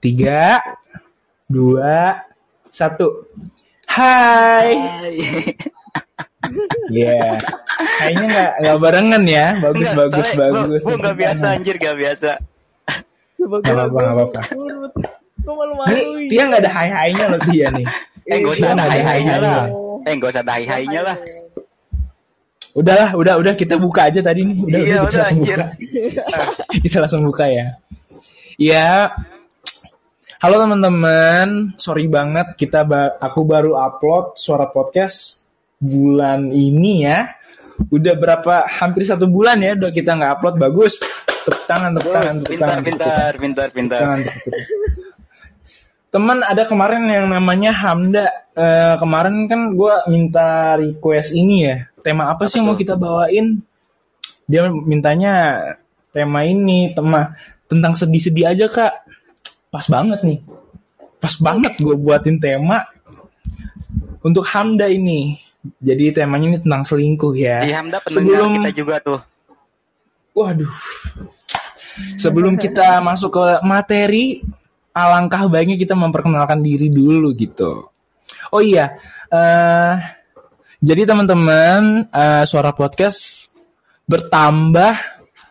Tiga, dua, satu. Hai. Iya. Kayaknya nggak nggak barengan ya. Bagus Enggak, bagus soalnya bagus. Gue gak biasa anjir gak biasa. Coba Gak apa-apa, gak apa-apa. Gue malu-malu. Nih, Tia nggak ada hai-hainya loh Tia nih. Eh gak usah ada nggak hai-hainya lah. Oh. Eh gak usah ada hai-hainya lah. Udahlah, udah udah kita buka aja tadi nih. Udah, Iya, kita udah, langsung anjir. buka. kita langsung buka ya. Ya. Halo teman-teman, sorry banget kita ba- aku baru upload suara podcast bulan ini ya. Udah berapa hampir satu bulan ya udah kita nggak upload bagus. Tepuk tangan, tepuk tangan, tepuk Pintar, tangan. pintar, pintar, pintar. tangan. Teman ada kemarin yang namanya Hamda. Eh, kemarin kan gue minta request ini ya. Tema apa, sih yang mau kita bawain? Dia mintanya tema ini, tema tentang sedih-sedih aja kak. Pas banget nih. Pas banget gue buatin tema untuk Hamda ini. Jadi temanya ini tentang selingkuh ya. Si Hamda pendengar Sebelum kita juga tuh. Waduh. Sebelum kita masuk ke materi, alangkah baiknya kita memperkenalkan diri dulu gitu. Oh iya, eh jadi teman-teman, eh, suara podcast bertambah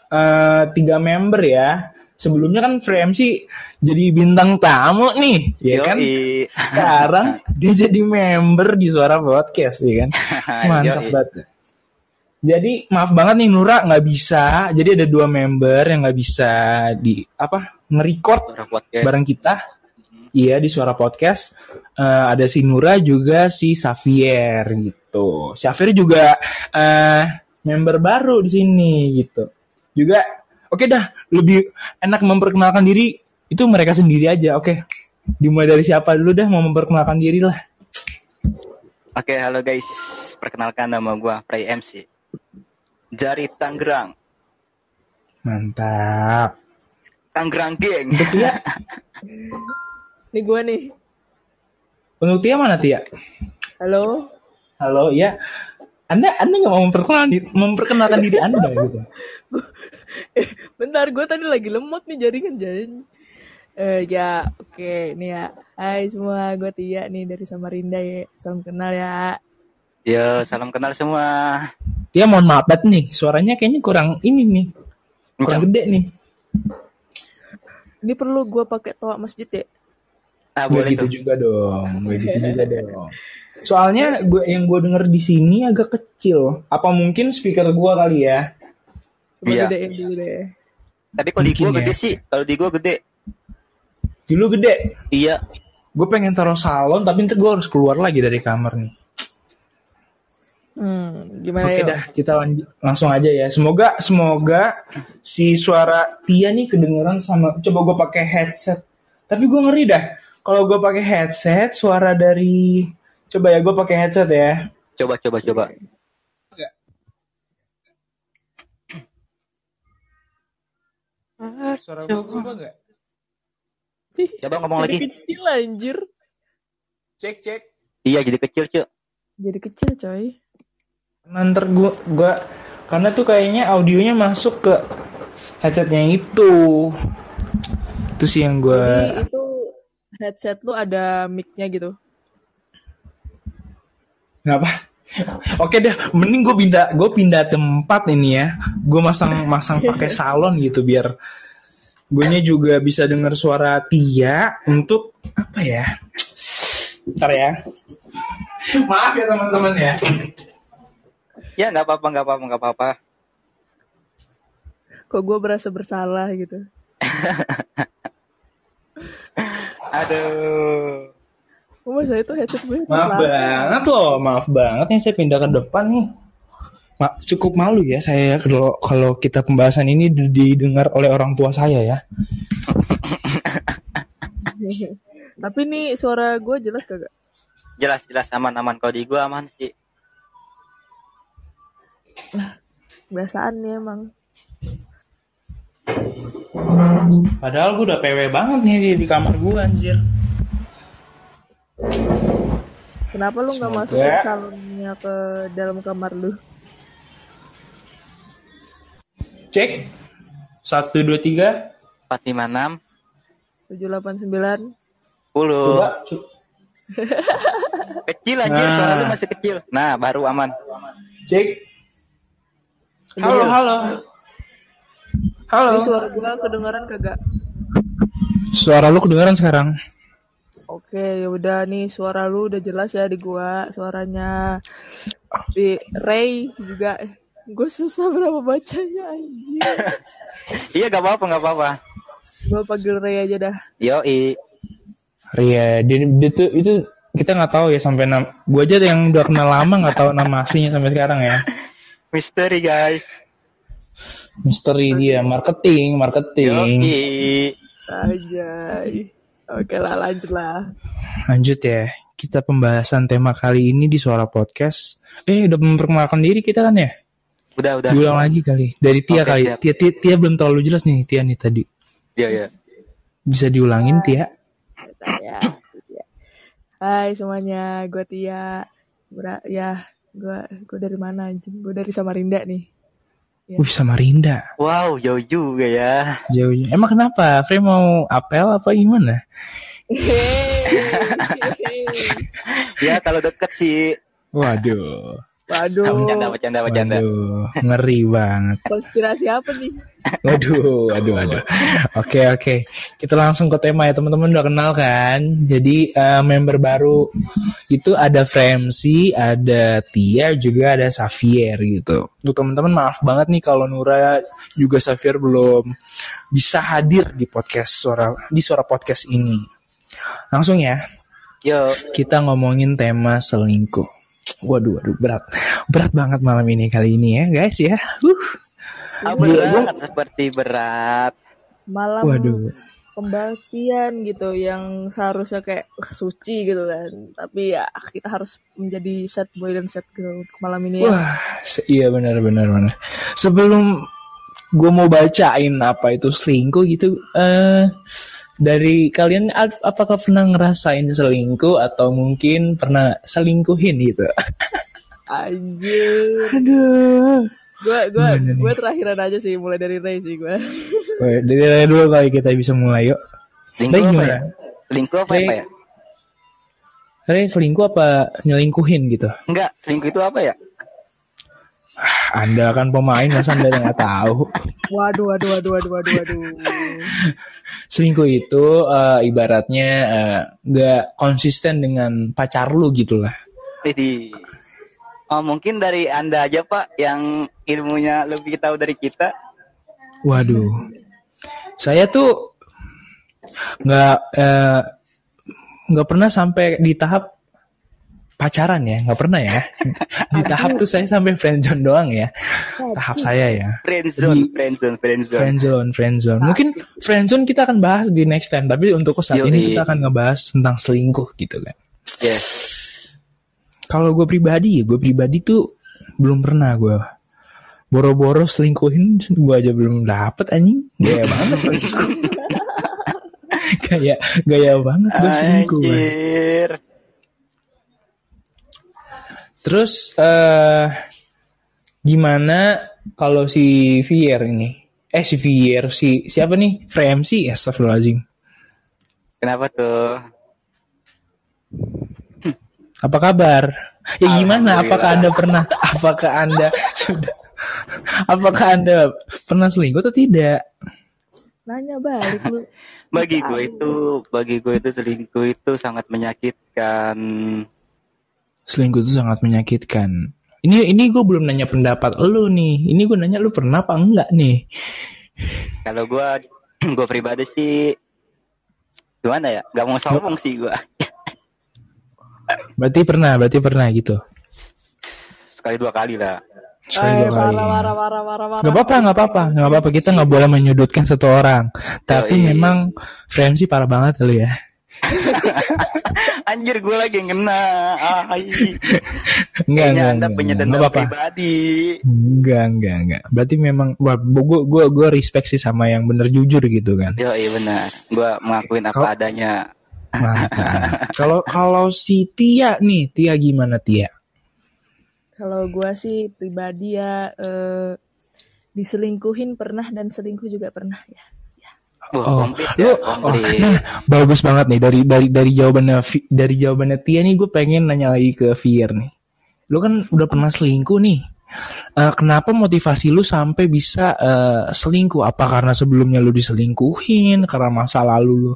eh, tiga member ya. Sebelumnya kan Free MC jadi bintang tamu nih, ya kan? Yoi. Sekarang dia jadi member di suara podcast, ya kan? Mantap Yoi. banget. Jadi maaf banget nih Nura nggak bisa. Jadi ada dua member yang nggak bisa di apa nge-record bareng kita. Iya di suara podcast. Eh, ada si Nura juga si Xavier gitu. Xavier juga eh member baru di sini gitu. Juga oke dah lebih enak memperkenalkan diri itu mereka sendiri aja. Oke. Dimulai dari siapa dulu dah mau memperkenalkan diri lah. Oke, halo guys. Perkenalkan nama gua Pray MC. Dari Tangerang. Mantap. Tangerang geng. Untuk Tia, Nih gue nih. untuk Tia mana Tia? Halo. Halo, ya. Anda Anda nggak mau memperkenalkan diri, memperkenalkan diri Anda dong gitu. Bentar, gue tadi lagi lemot nih jaringan jaring. Eh ya, oke. Nih ya. Hai semua, gue Tia nih dari Samarinda ya. Salam kenal ya. Yo, salam kenal semua. Tia mohon maaf banget nih, suaranya kayaknya kurang ini nih, kurang gede nih. Ini perlu gue pakai toa masjid ya? Ah, boleh gitu juga dong, gak gitu juga dong. Soalnya gue yang gue denger di sini agak kecil. Apa mungkin speaker gue kali ya? Coba Iya. gedein dulu deh. Tapi kalau di gua ya. gede sih. Kalau di gua gede. Dulu gede. Iya. Gue pengen taruh salon, tapi ntar gue harus keluar lagi dari kamar nih. Hmm, gimana Oke yuk? dah, kita lanjut langsung aja ya. Semoga semoga si suara Tia nih kedengeran sama. Coba gue pakai headset. Tapi gue ngeri dah. Kalau gue pakai headset, suara dari coba ya gue pakai headset ya. Coba coba coba. Suara gue berubah gak? Coba ngomong Jadi lagi. kecil anjir. Cek cek. Iya, jadi kecil, Cuk. Jadi kecil coy. Nanti gue gua karena tuh kayaknya audionya masuk ke headsetnya itu. Itu sih yang gue. Jadi itu headset lu ada mic-nya gitu. Kenapa? Oke deh, mending gue pindah gue pindah tempat ini ya. Gue masang masang pakai salon gitu biar gue juga bisa dengar suara Tia untuk apa ya? Ntar ya. Maaf ya teman-teman ya. Ya, nggak apa-apa, nggak apa-apa, nggak apa-apa. Kok gue berasa bersalah gitu. Aduh. Oh, masa itu headset gue Maaf terlalu- banget loh, maaf banget nih saya pindah ke depan nih. Ma- cukup malu ya saya kalau kalau kita pembahasan ini didengar oleh orang tua saya ya. Tapi nih suara gue jelas kagak? Jelas jelas aman aman. Kalau di gua aman sih. Biasaan nih emang. Padahal gue udah PW banget nih di, di kamar gue anjir. Kenapa lu nggak masukin salonnya ke dalam kamar lu? Cek. Satu, dua, tiga. 456 789. 10. Coba. cu- Kecil anjir, Nah. suara lu masih kecil. Nah, baru aman. Cek. Halo, halo. Halo. Ini suara gua kedengaran kagak? Suara lu kedengaran sekarang. Oke, ya udah nih suara lu udah jelas ya di gua suaranya. Di Ray juga gue susah berapa bacanya anjing. Iya, gak apa-apa, gak apa-apa. Gua panggil Ray aja dah. Yoi. Iya, dia, dia tuh itu kita nggak tahu ya sampai nam. Gua aja yang udah kenal lama nggak tahu nama aslinya sampai sekarang ya. Misteri, guys. Misteri dia marketing, marketing. Yoi. Anjay. Oke lah lanjut lah. Lanjut ya. Kita pembahasan tema kali ini di Suara Podcast. Eh, udah memperkenalkan diri kita kan ya? Udah, udah. Diulang lagi kali. Dari Tia Oke, kali. siap. Tia, Tia, Tia belum terlalu jelas nih Tia nih tadi. Iya, iya. Bisa diulangin Tia? Bentar ya. Ya. Hai semuanya, gue Tia. Bra ya, gue gue dari mana? Gue dari Samarinda nih. Ya. Wih, Samarinda. Wow, jauh juga ya. Jauhnya. Emang kenapa? Frey mau apel apa gimana? Ya, kalau deket sih. Waduh. Waduh, Bercanda, bercanda, bercanda. Waduh. Ngeri banget. konspirasi apa nih? Waduh, waduh, waduh. Oke, oke. Kita langsung ke tema ya, teman-teman udah kenal kan? Jadi eh, member baru itu ada Fremsi, ada Tia, juga ada Xavier gitu. Untuk teman-teman maaf banget nih kalau Nura juga Xavier belum bisa hadir di podcast suara di suara podcast ini. Langsung ya, Yo, kita ngomongin tema selingkuh. Waduh, waduh, berat. Berat banget malam ini kali ini ya, guys ya. Uh. berat seperti berat. Malam Waduh. pembaktian gitu yang seharusnya kayak suci gitu kan. Tapi ya kita harus menjadi set boy dan set girl untuk malam ini ya. Wah, iya benar benar. Sebelum gue mau bacain apa itu selingkuh gitu, eh dari kalian ap- apakah pernah ngerasain selingkuh atau mungkin pernah selingkuhin gitu? Anjir. Aduh. Gue gue Gimana nih? gue terakhiran aja sih mulai dari Ray sih gue. Dari dari dulu kali kita bisa mulai yuk. Selingkuh Baik, apa gimana? ya? Selingkuh apa, Baik. apa ya? Kalian selingkuh apa nyelingkuhin gitu? Enggak, selingkuh itu apa ya? Anda kan pemain masa Anda nggak tahu. Waduh waduh waduh waduh waduh waduh. Selingkuh itu eh, ibaratnya eh, nggak konsisten dengan pacar lu gitu lah. Jadi, oh, mungkin dari Anda aja Pak yang ilmunya lebih tahu dari kita. Waduh, saya tuh nggak eh, nggak pernah sampai di tahap pacaran ya, nggak pernah ya. Di tahap tuh saya sampai friendzone doang ya, tahap saya ya. Friendzone, Di- friendzone, friendzone. Friendzone, friendzone. Mungkin friendzone kita akan bahas di next time, tapi untuk saat Yoi. ini kita akan ngebahas tentang selingkuh gitu kan. Yes. Kalau gue pribadi ya, gue pribadi tuh belum pernah gue boro-boro selingkuhin gue aja belum dapet anjing gaya banget selingkuh. gaya gaya banget gue selingkuh. Anjir. Terus eh gimana kalau si Vier ini? Eh si Vier si siapa nih? Fremsi Astagfirullahaladzim. Kenapa tuh? apa kabar? Ya gimana? Apakah anda pernah apakah anda sudah apakah anda pernah selingkuh atau tidak? Nanya balik lu. Bagi gue itu, bagi gue itu selingkuh itu sangat menyakitkan. Selingkuh itu sangat menyakitkan. Ini ini gue belum nanya pendapat lu nih. Ini gue nanya lu pernah apa enggak nih? Kalau gue, gue pribadi sih gimana ya? Gak mau sombong sih gue. Berarti pernah, berarti pernah gitu. Sekali dua kali lah. Sekali Eh, dua kali. marah, marah, marah, marah, marah. Gak apa-apa, gak apa-apa, gak apa-apa. Kita nggak boleh menyudutkan satu orang. Tapi Yoi. memang frame sih parah banget lu ya. Anjir gue lagi yang kena. Ah. Enggak, Kayaknya enggak, anda enggak, punya dendam pribadi. Enggak, enggak, enggak. Berarti memang, wah, gue gue gue respect sih sama yang bener jujur gitu kan. Yo iya benar. Gue mengakuin apa Kau- adanya. Kalau kalau si Tia nih, Tia gimana Tia? Kalau gua sih pribadi ya eh, diselingkuhin pernah dan selingkuh juga pernah ya. Oh, komplit lu, ya, oh, nah, bagus banget nih dari dari dari jawabannya dari jawabannya Tia nih gue pengen nanya lagi ke Fir nih. Lu kan udah pernah selingkuh nih. Eh, kenapa motivasi lu sampai bisa eh, selingkuh? Apa karena sebelumnya lu diselingkuhin? Karena masa lalu lu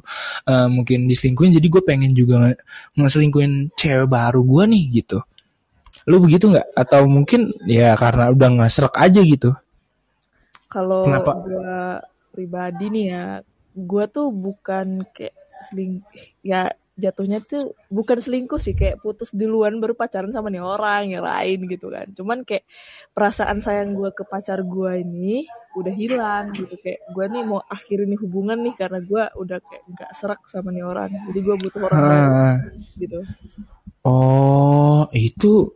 eh, mungkin diselingkuhin, jadi gue pengen juga nge- ngeselingkuhin cewek baru gue nih gitu. Lu begitu nggak? Atau mungkin ya karena udah nggak serak aja gitu? Kalau Kenapa? gue pribadi nih ya, gue tuh bukan kayak seling, ya jatuhnya tuh bukan selingkuh sih, kayak putus duluan baru pacaran sama nih orang yang lain gitu kan. Cuman kayak perasaan sayang gue ke pacar gue ini udah hilang gitu kayak gue nih mau akhirin nih hubungan nih karena gue udah kayak nggak serak sama nih orang. Jadi gue butuh orang Ah. gitu. Oh, itu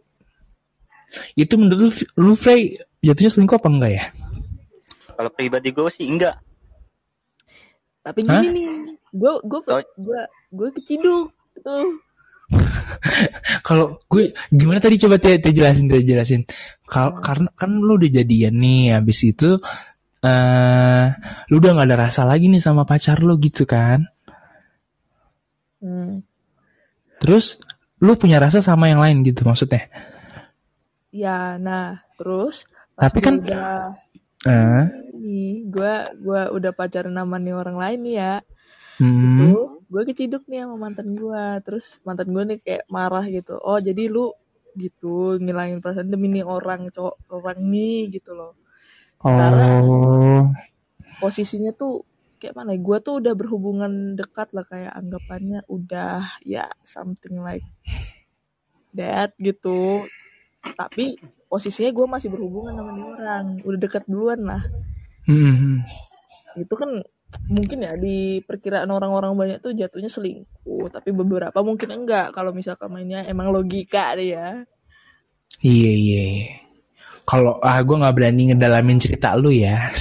itu menurut lu, lu Frey jatuhnya selingkuh apa enggak ya? Kalau pribadi gue sih enggak. Tapi Hah? gini nih, gue gue gue gue keciduk tuh. Kalau gue gimana tadi coba Tia, Tia jelasin, Tia jelasin. Kalau karena kan lu udah jadian nih, habis itu eh lu udah nggak ada rasa lagi nih sama pacar lu gitu kan? Hmm. Terus lu punya rasa sama yang lain gitu maksudnya? Ya, nah terus Tapi kan- udah Nih, gue gua udah pacaran sama nih orang lain nih ya, hmm, tuh gue keciduk nih sama mantan gue, terus mantan gue nih kayak marah gitu, oh jadi lu gitu ngilangin perasaan demi nih orang cowok orang nih gitu loh. Karena oh, posisinya tuh kayak mana? Gue tuh udah berhubungan dekat lah kayak anggapannya udah ya something like that gitu. Tapi posisinya gue masih berhubungan sama nih orang, udah dekat duluan lah. hmm, Itu kan mungkin ya di perkiraan orang-orang banyak tuh jatuhnya selingkuh, tapi beberapa mungkin enggak kalau misalkan mainnya emang logika deh ya. iya iya. iya. Kalau ah gue nggak berani ngedalamin cerita lu ya.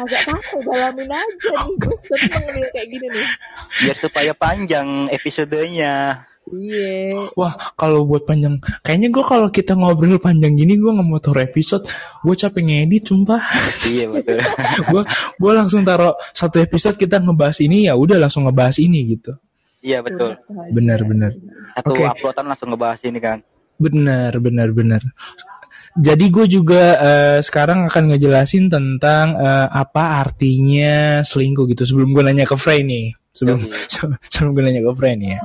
Agak apa dalamin aja nih, gue seneng nih kayak gini nih. Biar supaya panjang episodenya. Iya. Wah, kalau buat panjang, kayaknya gue kalau kita ngobrol panjang gini, gue nggak mau taruh episode, gue capek ngedit, sumpah. iya betul. gue gue langsung taruh satu episode kita ngebahas ini, ya udah langsung ngebahas ini gitu. iya betul. Benar, benar. Satu Oke. uploadan langsung ngebahas ini kan. Benar, benar, benar. Jadi gue juga eh, sekarang akan ngejelasin tentang eh, apa artinya selingkuh gitu. Sebelum gue nanya ke Frey nih, sebelum sebelum gue nanya ke Frey nih ya.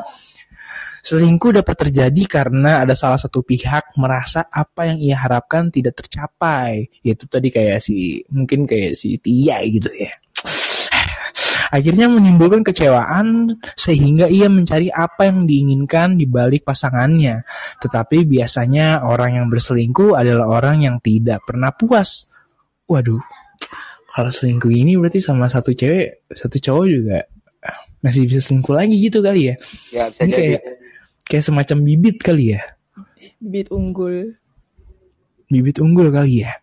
Selingkuh dapat terjadi karena ada salah satu pihak merasa apa yang ia harapkan tidak tercapai. Yaitu tadi kayak si mungkin kayak si Tia gitu ya. Akhirnya menimbulkan kecewaan sehingga ia mencari apa yang diinginkan di balik pasangannya. Tetapi biasanya orang yang berselingkuh adalah orang yang tidak pernah puas. Waduh, kalau selingkuh ini berarti sama satu cewek, satu cowok juga masih bisa selingkuh lagi gitu kali ya. Ya bisa Ini jadi. kayak kayak semacam bibit kali ya. Bibit unggul. Bibit unggul kali ya.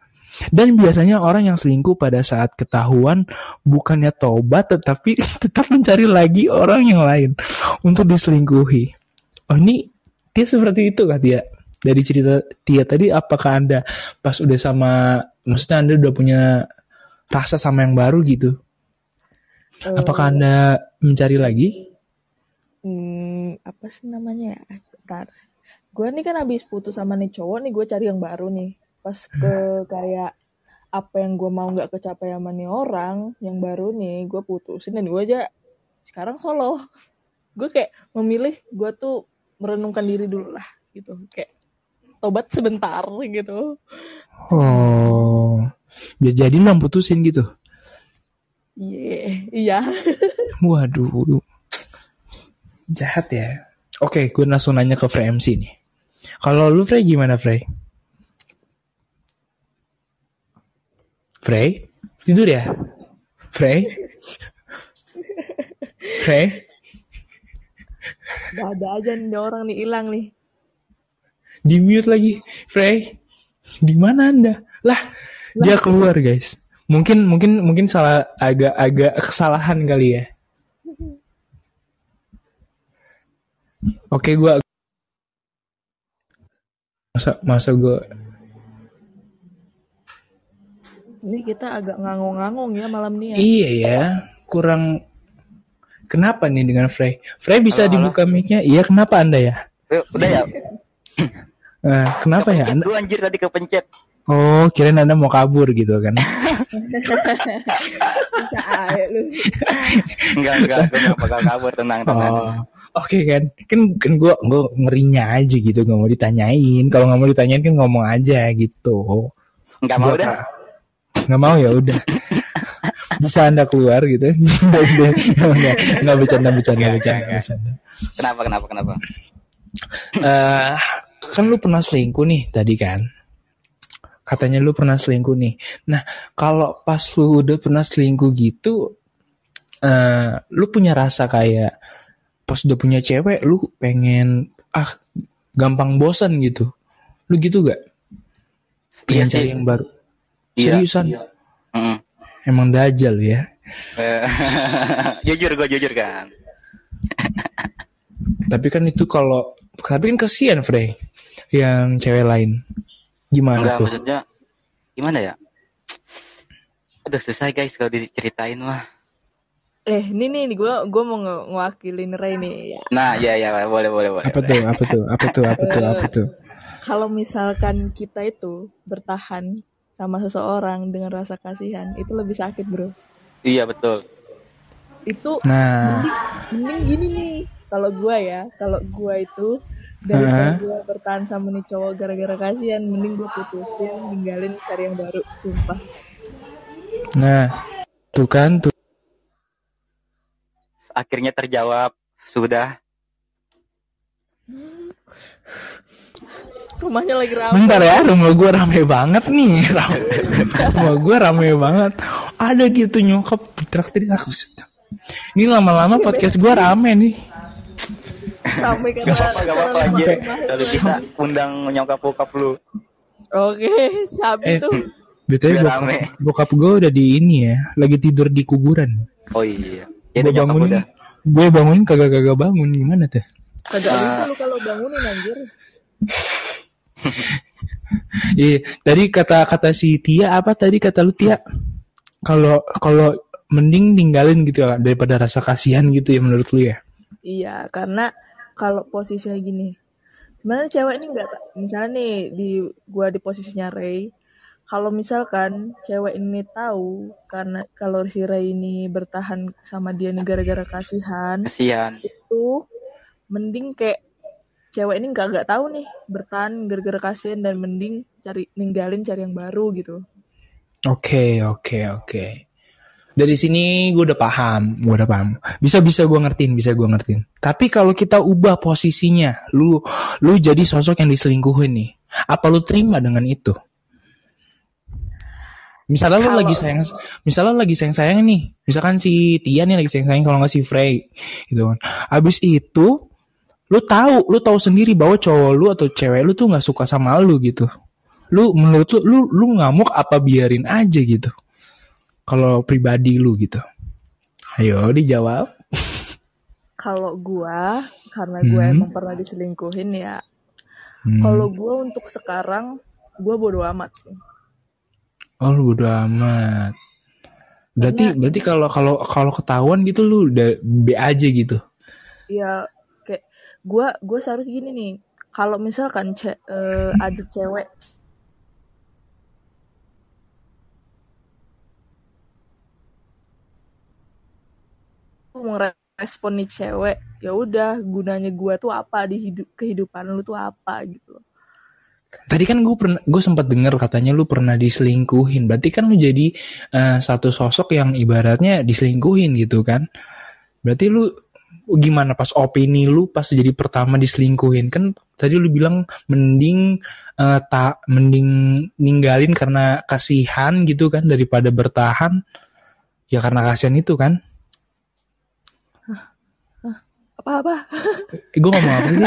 Dan biasanya orang yang selingkuh pada saat ketahuan bukannya tobat tetapi tetap mencari lagi orang yang lain untuk diselingkuhi. Oh ini dia seperti itu kah Tia? Dari cerita Tia tadi apakah Anda pas udah sama maksudnya Anda udah punya rasa sama yang baru gitu? Eh, Apakah Anda mencari lagi? Apa sih namanya ya? Bentar. Gue nih kan habis putus sama nih cowok nih, gue cari yang baru nih. Pas ke kayak apa yang gue mau nggak kecapai sama nih orang yang baru nih, gue putusin dan gue aja sekarang solo. Gue kayak memilih gue tuh merenungkan diri dulu lah gitu. Kayak tobat sebentar gitu. Oh, biar jadi lo putusin gitu. Iya, iya. Waduh, jahat ya. Oke, gue langsung nanya ke Frey MC nih. Kalau lu Frey gimana Frey? Frey? Tidur ya? Frey? Frey? Gak ada aja nih orang nih hilang nih. Di mute lagi. Frey? Di mana Anda? Lah, dia keluar guys. Mungkin mungkin mungkin salah agak-agak kesalahan kali ya. Oke, gua masa masa gua Ini kita agak ngangong-ngangong ya malam ini ya. Iya ya. kurang kenapa nih dengan Frey? Frey bisa Halo, dibuka mic-nya? Iya, kenapa Anda ya? Eh, udah ya? Eh, kenapa ya? Anda? Lu anjir tadi kepencet. Oh, kirain Anda mau kabur gitu kan. Bisa aja lu. Enggak, enggak, gue gak bakal kabur, tenang, tenang. Oh. Oke kan, kan kan gue gue ngerinya aja gitu, nggak mau ditanyain. Kalau nggak mau ditanyain kan ngomong aja gitu. Enggak mau Gua dah. ka- nggak mau ya udah. Bisa anda keluar gitu? Nggak, nggak bercanda, bercanda, Nggak, bercanda, nggak, bercanda. Kenapa, kenapa, kenapa? Eh, kan lu pernah selingkuh nih tadi kan? Katanya lu pernah selingkuh nih. Nah, kalau pas lu udah pernah selingkuh gitu, eh, lu punya rasa kayak pas udah punya cewek, lu pengen ah gampang bosan gitu. Lu gitu gak? Pengen Iya cari yang baru. Iya. Seriusan? Mm-mm. Emang dajal ya. Eh, jujur, gue jujur kan. Tapi kan itu kalau tapi kan kasihan Frey yang cewek lain. Gimana Enggak, tuh? maksudnya gimana ya? Aduh, susah guys kalau diceritain mah. Eh, ini nih gue gue mau nge- ngewakilin Ray nih ya. Nah, ya ya boleh boleh boleh. Apa tuh? Apa tuh? Apa tuh? Apa tuh? Apa tuh? Kalau misalkan kita itu bertahan sama seseorang dengan rasa kasihan, itu lebih sakit, Bro. Iya betul. Itu Nah, mending, mending gini nih. Kalau gua ya, kalau gua itu daripada Heeh. gua bertahan sama nih cowok gara-gara kasihan, mending gua putusin, ninggalin cari yang baru, sumpah. nah, tuh kan tuh. Akhirnya terjawab sudah. Rumahnya lagi ramai. Bentar ya, rumah gue rame banget nih. Rame. rumah gue rame banget. Ada gitu nyokap teriak-teriak. Buset. Ini lama-lama podcast gue rame nih. Ramai karena Gak apa-apa, rumah. Kalau bisa undang nyokap bokap lu. Oke, sabi Eh, tuh. Betul Biar bokap, rame. bokap gue udah di ini ya, lagi tidur di kuburan. Oh iya. Ya Gue bangunin, udah. gue bangunin kagak-kagak bangun gimana tuh? Kagak bisa lu kalau bangunin anjir. Iya, tadi kata-kata si Tia apa tadi kata lu Tia? Kalau kalau mending ninggalin gitu ya daripada rasa kasihan gitu ya menurut lu ya. Iya, karena kalau posisinya gini, sebenarnya cewek ini nggak, ta- misalnya nih di gua di posisinya Ray, kalau misalkan cewek ini tahu karena kalau si Ray ini bertahan sama dia nih gara-gara kasihan, Kasihan. itu mending kayak cewek ini nggak nggak tahu nih bertahan gara-gara kasihan dan mending cari ninggalin cari yang baru gitu. Oke, oke, oke. Dari sini gue udah paham, gue udah paham. Bisa bisa gue ngertiin, bisa gue ngertiin. Tapi kalau kita ubah posisinya, lu lu jadi sosok yang diselingkuhin nih. Apa lu terima dengan itu? Misalnya lu Kalau- lagi sayang, misalnya lu lagi sayang sayang nih, misalkan si Tia nih lagi sayang sayang kalau nggak si Frey, gitu kan. Abis itu, lu tahu, lu tahu sendiri bahwa cowok lu atau cewek lu tuh nggak suka sama lu gitu lu menurut lu lu lu ngamuk apa biarin aja gitu kalau pribadi lu gitu ayo dijawab Kalau gua, karena gua Hmm. emang pernah diselingkuhin ya, Hmm. kalau gua untuk sekarang, gua bodo amat sih. Oh lu bodo amat. Berarti berarti kalau kalau kalau ketahuan gitu lu udah B aja gitu? Ya kayak gua gua seharusnya gini nih. Kalau misalkan ce- eh, ada cewek merespon nih cewek ya udah gunanya gua tuh apa di hidup kehidupan lu tuh apa gitu loh tadi kan gue pernah gue sempat dengar katanya lu pernah diselingkuhin. Berarti kan lu jadi eh, satu sosok yang ibaratnya diselingkuhin gitu kan? Berarti lu gimana pas opini lu pas jadi pertama diselingkuhin? Kan tadi lu bilang mending eh, tak mending ninggalin karena kasihan gitu kan daripada bertahan. Ya karena kasihan itu kan? Apa apa gue ngomong apa sih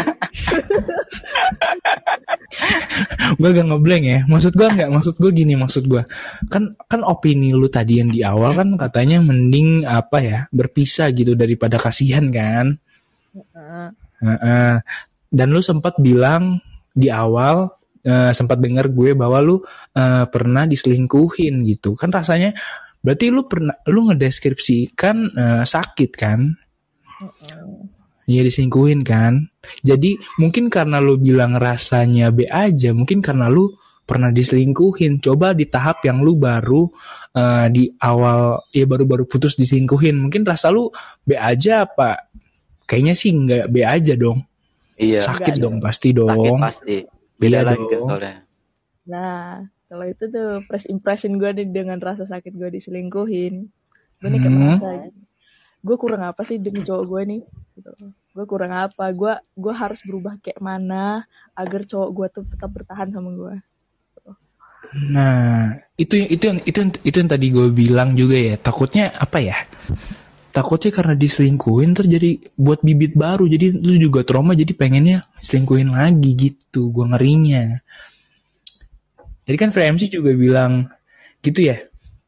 gue gak ngeblank ya maksud gue nggak maksud gue gini maksud gue kan kan opini lu tadi yang di awal kan katanya mending apa ya berpisah gitu daripada kasihan kan Heeh. Heeh. dan lu sempat bilang di awal eh, sempat dengar gue bahwa lu eh, pernah diselingkuhin gitu kan rasanya Berarti lu pernah lu ngedeskripsikan eh, sakit kan? Iya diselingkuhin kan. Jadi mungkin karena lu bilang rasanya B aja, mungkin karena lu pernah diselingkuhin. Coba di tahap yang lu baru eh, di awal ya baru-baru putus diselingkuhin, mungkin rasa lu B aja apa? Kayaknya sih nggak B aja dong. Iya. Sakit dong pasti Sakit dong. pasti. Beda Iya lagi kan dong. soalnya. Nah, kalau itu tuh first impression gue nih dengan rasa sakit gue diselingkuhin. Gue nih kayak Hmm. merasa, gue kurang apa sih demi cowok gue nih? Gitu. Gue kurang apa? Gue gue harus berubah kayak mana agar cowok gue tuh tetap bertahan sama gue. Nah, itu yang itu yang itu yang, itu yang tadi gue bilang juga ya. Takutnya apa ya? Takutnya karena diselingkuhin terus jadi buat bibit baru. Jadi lu juga trauma jadi pengennya selingkuhin lagi gitu. Gue ngerinya. Jadi kan Free MC juga bilang gitu ya.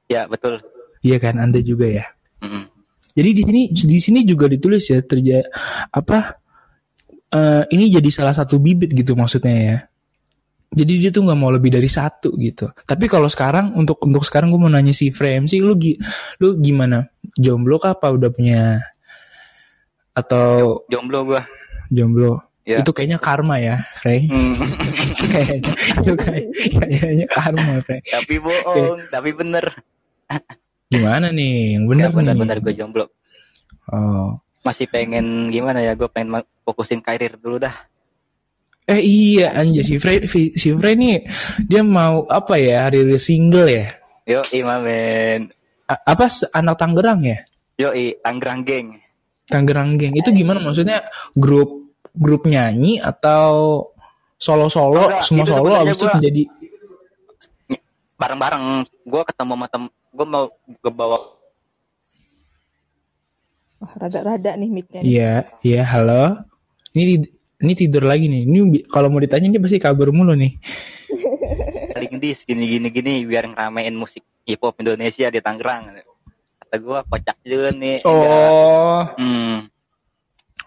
Ya betul. Iya kan, Anda juga ya. Mm-mm. Jadi di sini di sini juga ditulis ya terja apa eh, ini jadi salah satu bibit gitu maksudnya ya. Jadi dia tuh nggak mau lebih dari satu gitu. Tapi kalau sekarang untuk untuk sekarang gue mau nanya si Frame sih lu gi- lu gimana? Jomblo kah apa udah punya atau Jomblo gua. jomblo? Ya. Itu kayaknya karma ya, Frey. Hmm. kayaknya itu kayak, kayaknya karma, Frey. tapi bohong, tapi bener. Gimana nih? Yang bener nih. bener-bener gue jomblo. Oh. Masih pengen gimana ya? Gue pengen fokusin karir dulu dah. Eh iya anjir si Frey si Frey nih dia mau apa ya rilis single ya? Yo, imamen. Apa anak Tangerang ya? Yo, Tangerang geng. Tangerang Geng. Itu gimana maksudnya grup grup nyanyi atau solo-solo Enggak, semua solo habis itu gua- menjadi Bareng-bareng. Gue ketemu sama tem, gue mau ke bawah. Wah, rada-rada nih mic-nya. Iya, iya halo. Ini ini tidur lagi nih. Ini kalau mau ditanya ini pasti kabar mulu nih. Paling dis gini gini gini biar ngeramein musik hip hop Indonesia di Tangerang. Kata gue kocak juga nih. Oh. Hmm.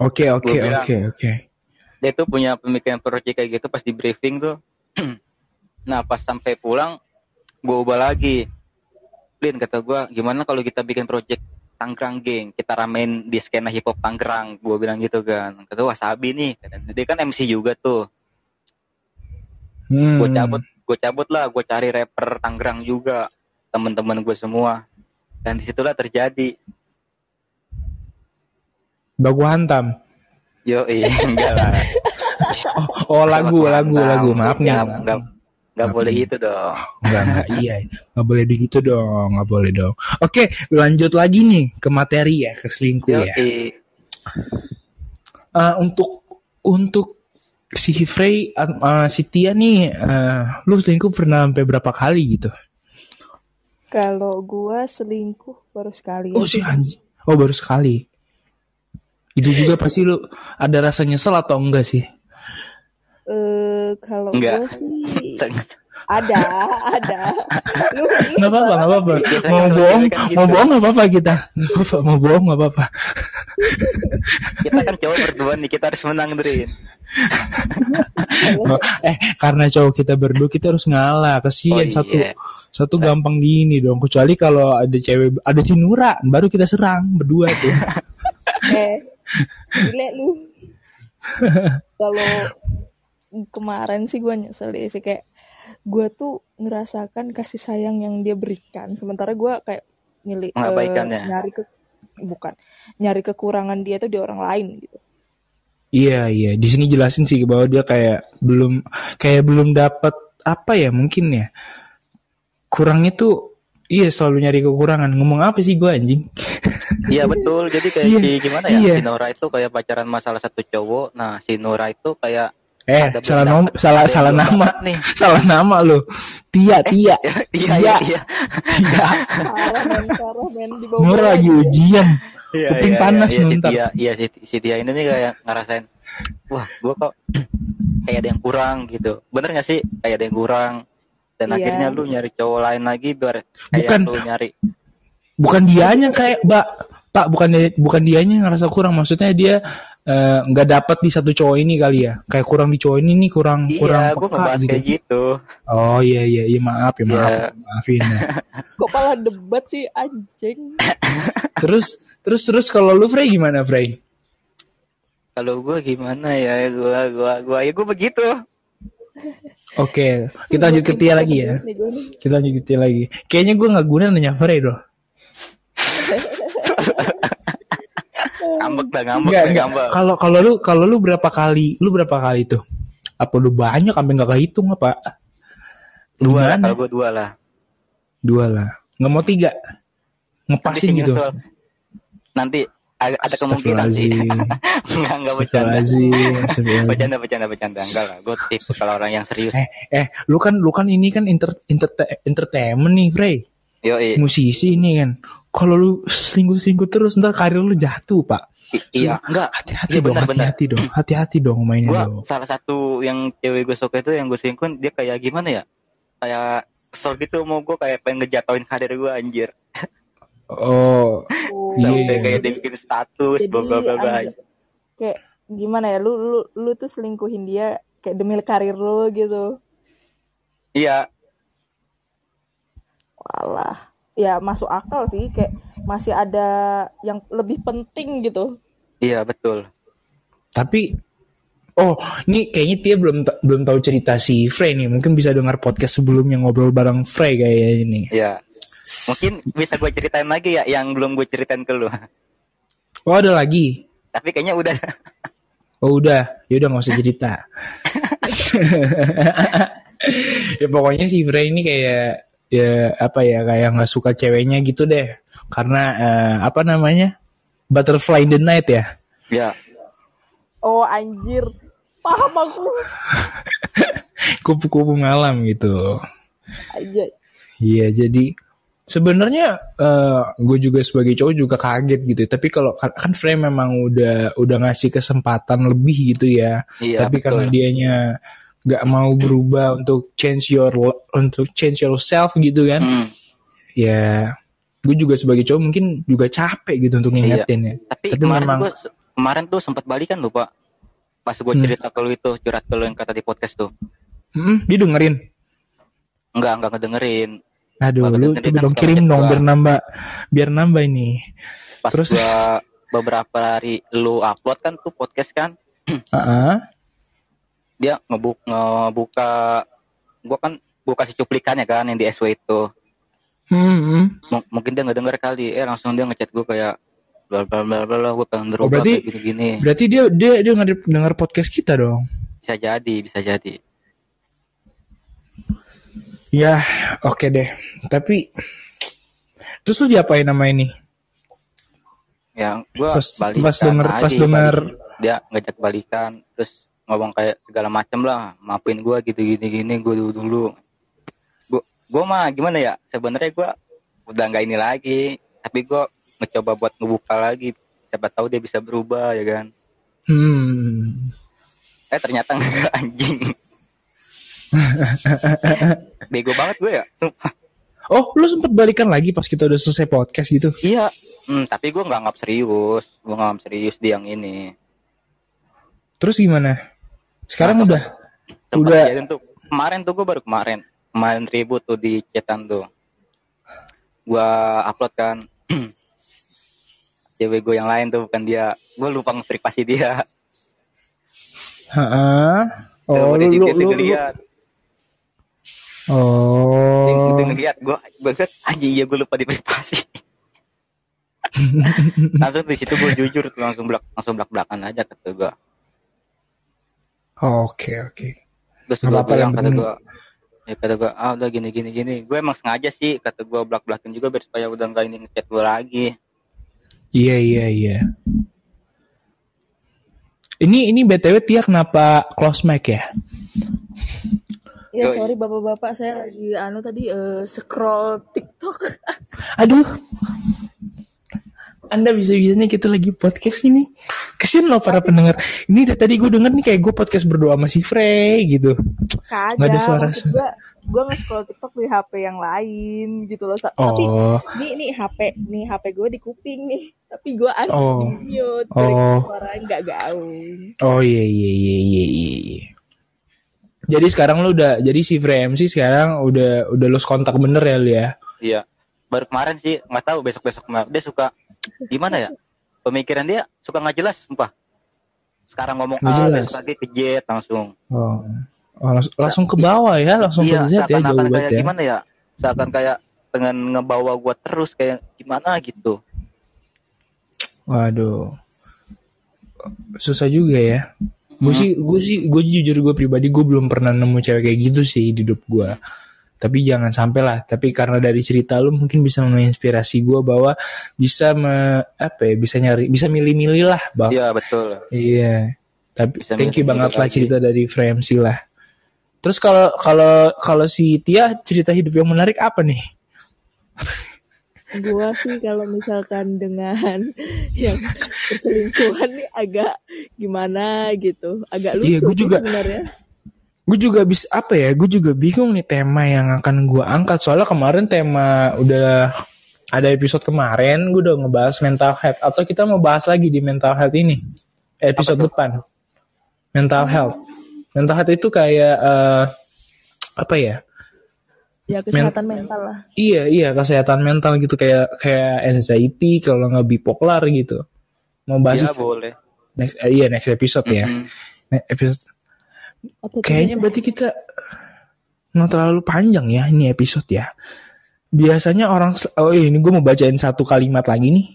Oke, oke, Gua oke, oke. dia tuh punya pemikiran project kayak gitu pas di briefing tuh nah pas sampai pulang gue ubah lagi Lin kata gue gimana kalau kita bikin project Tangerang geng kita ramein di skena hip hop Tangerang gue bilang gitu kan kata wasabi nih dia kan MC juga tuh Hmm. gue cabut gue cabut lah gue cari rapper Tangerang juga teman-teman gue semua dan di situlah terjadi Baku hantam. yo enggak lah Oh, lagu, Sama lagu, lagu. Tam. Maaf nih. Enggak, maaf. enggak, enggak Maaf boleh nih. itu dong Enggak, enggak, iya. Enggak boleh begitu dong, enggak boleh dong. Oke, lanjut lagi nih ke materi ya, ke selingkuh Yo, ya. Eh, untuk untuk si Frey, uh, si Tia nih, eh, lu selingkuh pernah sampai berapa kali gitu? Kalau gue selingkuh baru sekali. Oh si anjing. Oh baru sekali. Itu juga pasti lu ada rasa nyesel atau enggak sih? Eh, kalau Enggak. gue sih ada, ada. Lu, Enggak apa-apa, enggak apa-apa. Mau bohong, gitu. mau bohong enggak apa-apa kita. Nggak apa-apa, mau bohong enggak apa-apa. kita kan cowok berdua nih kita harus menang Drin eh karena cowok kita berdua kita harus ngalah kasihan Oh, iya. satu satu gampang gini dong kecuali kalau ada cewek ada si Nura baru kita serang berdua tuh eh, gile lu. Kalau kemarin sih gue nyesel ya sih kayak gue tuh ngerasakan kasih sayang yang dia berikan. Sementara gue kayak nyeli, eh, Mengabaikannya. nyari ke bukan nyari kekurangan dia tuh di orang lain gitu. Iya iya. Di sini jelasin sih bahwa dia kayak belum kayak belum dapat apa ya mungkin ya. Kurangnya tuh iya selalu nyari kekurangan. Ngomong apa sih gue anjing? Iya betul. Jadi kayak Iya, si gimana ya iya. si Nora itu kayak pacaran masalah satu cowok. Nah si Nora itu kayak eh ada salah nom salah salah nama. nih? Salah nama lo Tia Tia. iya Iya. iya iya. Tia. Di bawah Nura lagi ujian. Iya Kuping iya, panas iya, iya, si. Tia iya si, si Tia ini nih kayak ngerasain wah gua kok kayak ada yang kurang gitu. Bener gak sih? Kayak ada yang kurang. Dan Iya. akhirnya lu nyari cowok lain lagi biar kayak Bukan. lu nyari. Bukan dianya kayak mbak. Pak bukan bukan dianya yang ngerasa kurang. Maksudnya dia eh, nggak dapat di satu cowok ini kali ya kayak kurang di cowok ini nih kurang kurang iya gue peka ngebahas gitu. kayak gitu oh iya iya iya maaf ya maaf Iya. maafin ya Kok malah debat sih anjing? terus terus terus kalau lu Frey gimana Frey kalau gue gimana ya gue gue gue ya gue begitu Oke, kita lanjut ke Tia lagi ya. Kita lanjut ke Tia lagi. Kayaknya gue nggak guna nanya Frey doh. Ngambek dah ngambek Enggak, dah ngambek Kalau kalau lu kalau lu berapa kali? Lu berapa kali tuh? Apa lu banyak sampai nggak kehitung apa? dua lah kalau gue dua lah Dua lah. Nggak mau tiga? Ngepasin gitu. nanti ada, ada kemungkinan sih enggak enggak bercanda bercanda bercanda bercanda enggak lah gue tipe kalau orang yang serius Eh, eh, lu kan lu kan ini kan inter, inter- entertainment nih, Frey. yo Musisi ini kan. Kalau lu selingkuh-selingkuh terus ntar karir lu jatuh, Pak. Iya enggak Hati-hati Iya, dong, hati-hati dong. Hati-hati dong mainnya gue dong. salah satu yang cewek gue suka itu yang gue selingkuh dia kayak gimana ya kayak kesel gitu mau gue kayak pengen ngejatuhin karir gue anjir Oh, Oh, Iya. sampai kayak dia bikin status bla bla kayak gimana ya lu lu lu tuh selingkuhin dia kayak demi karir lu gitu. iya Walah. Ya masuk akal sih kayak masih ada yang lebih penting gitu. iya betul tapi Oh, ini kayaknya dia belum belum tahu cerita si Frey nih. Mungkin bisa dengar podcast sebelumnya ngobrol bareng Frey kayaknya ini. iya mungkin bisa gue ceritain lagi ya yang belum gue ceritain ke lu Oh, ada lagi. tapi kayaknya udah Oh, udah. Ya udah nggak usah cerita. ya pokoknya si Frey ini kayak ya apa ya kayak nggak suka ceweknya gitu deh. Karena eh, apa namanya? Butterfly in the night ya. ya Oh anjir. Paham aku. Kupu-kupu malam gitu. Aja. Iya, jadi sebenarnya gue juga sebagai cowok juga kaget gitu. Tapi kalau kan Frey memang udah udah ngasih kesempatan lebih gitu ya. iya Tapi betul. karena dianya nggak mau berubah untuk change your untuk change yourself gitu kan. Hmm, Ya, gue juga sebagai cowok mungkin juga capek gitu untuk ngingetin ya. tapi, Tapi kemarin memang- gue kemarin tuh sempat balikan lupa pas gue Hmm. cerita ke lu itu curhat ke lu yang kata di podcast tuh Hmm, dia dengerin. enggak enggak ngedengerin Aduh, lu coba dong kirim dong biar nambah biar nambah ini. pas Terus? gua beberapa hari lu upload kan tuh podcast kan Heeh. Dia ngebuk ngebuka gua kan gua kasih cuplikannya kan yang di SW itu Hmm. M- mungkin dia nggak denger kali eh langsung dia ngechat gua kayak bla bla bla bla bla gue pengen berubah Oh, berarti- kayak gini gini Berarti dia dia dia denger, denger podcast kita dong. bisa jadi bisa jadi Ya, oke deh. Tapi terus lu diapain nama ini? ya gua Pas- pas denger- pas denger- dia ngajak balikan terus ngomong kayak segala macem lah. Maafin gua gitu gini gini gua dulu dulu. Gua gua mah gimana ya sebenarnya gua udah nggak ini lagi. Tapi gua mencoba buat ngebuka lagi. Siapa tahu dia bisa berubah ya kan? Hmm. eh ternyata enggak anjing. Bego banget gue ya sumpah. Oh, lu sempet balikan lagi pas kita udah selesai podcast gitu? iya. Hmm, tapi gue nggak anggap serius. Gue nggak anggap serius di yang ini. Terus gimana? Sekarang Nah, udah. Sempat Udah. kejadian tuh kemarin tuh gue baru kemarin. Kemarin ribut tuh di chatan tuh. Gue upload kan. Cewek gue yang lain tuh bukan dia gue lupa nge-privasi dia. Heeh. Oh, lu, lu, lu, lu- ngeliat. Oh. dia ngeliat gue gue kan anjing iya gue lupa di privasi langsung di situ gue jujur tuh langsung belak langsung belak belakan aja kata gue Oke, oke. terus Nggak gue bilang yang kata gue ya kata gue ah udah gini gini gini gue emang sengaja sih kata gue belak belakin juga biar supaya udah nggak ini ngechat gue lagi Iya, iya, iya. Ini ini BTW Tia kenapa close mic ya? Ya Yoi. sorry bapak-bapak saya lagi anu tadi eh, scroll TikTok. Aduh. Anda bisa-bisanya kita lagi podcast ini. Kesian loh para pendengar. Ini dari tadi gue denger nih kayak gue podcast berdoa sama si Frey gitu. Kagak. Nggak ada suara- maksud gue gue nge-scroll TikTok di HP yang lain gitu loh. Sa- Tapi Oh, ini nih HP nih HP gue di kuping nih. Tapi gue ada Oh. mute. Oh. Oh. Suaranya nggak gaung. oh iya iya iya iya iya. iya. Jadi sekarang lu udah jadi si Frey MC sekarang udah udah los kontak bener ya lu ya. Iya. Baru kemarin sih nggak tahu besok-besok kemarin dia suka gimana ya? Pemikiran dia suka nggak jelas, sumpah. Sekarang ngomong A, jelas. besok lagi ke Z langsung. Oh. Oh, langsung, langsung ke bawah ya, langsung iya, ke Z ya jauh banget kayak ya. gimana ya? Seakan kayak dengan ngebawa gua terus kayak gimana gitu. Waduh. Susah juga ya. Gue Hmm. sih, gue sih, gue jujur gue pribadi gue belum pernah nemu cewek kayak gitu sih di hidup gue. Tapi jangan sampai lah. Tapi karena dari cerita lu mungkin bisa menginspirasi gue bahwa bisa me, apa ya, bisa nyari, bisa milih-milih lah, bang. Iya, betul. Iya. Tapi Bisa thank you banget lah lagi. cerita dari Frame sih lah. Terus kalau kalau kalau si Tia cerita hidup yang menarik apa nih? gue sih kalau misalkan dengan yang perselingkuhan nih agak gimana gitu agak lucu Iya, gua juga. sebenarnya Gue juga bisa apa ya? Gue juga bingung nih tema yang akan gue angkat. Soalnya kemarin tema udah ada episode kemarin gue udah ngebahas mental health atau kita mau bahas lagi di mental health ini episode depan. Mental health. Mental health itu kayak eh, apa ya? ya kesehatan mental lah Iya iya kesehatan mental gitu kayak kayak anxiety kalau nggak bipolar gitu. Mau bahas Iya, boleh. next eh, iya next episode ya. Mm-mm. Ne- episode Atau kayaknya berarti kita nggak terlalu panjang ya ini episode ya. Biasanya orang oh ini gue mau bacain satu kalimat lagi nih.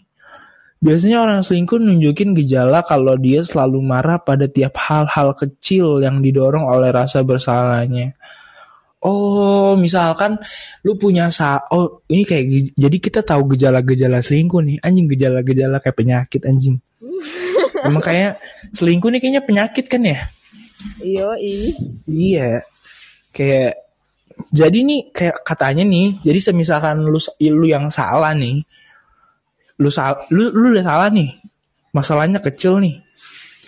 Biasanya orang selingkuh nunjukin gejala kalau dia selalu marah pada tiap hal-hal kecil yang didorong oleh rasa bersalahnya. Oh, misalkan lu punya sa oh ini kayak jadi kita tahu gejala-gejala selingkuh nih. Anjing gejala-gejala kayak penyakit anjing. Emang kayak selingkuh nih kayaknya penyakit kan ya? Iyo i Iya. Kayak jadi nih kayak katanya nih, jadi semisalkan lu lu yang salah nih. Lu sal lu lu udah salah nih. Masalahnya kecil nih.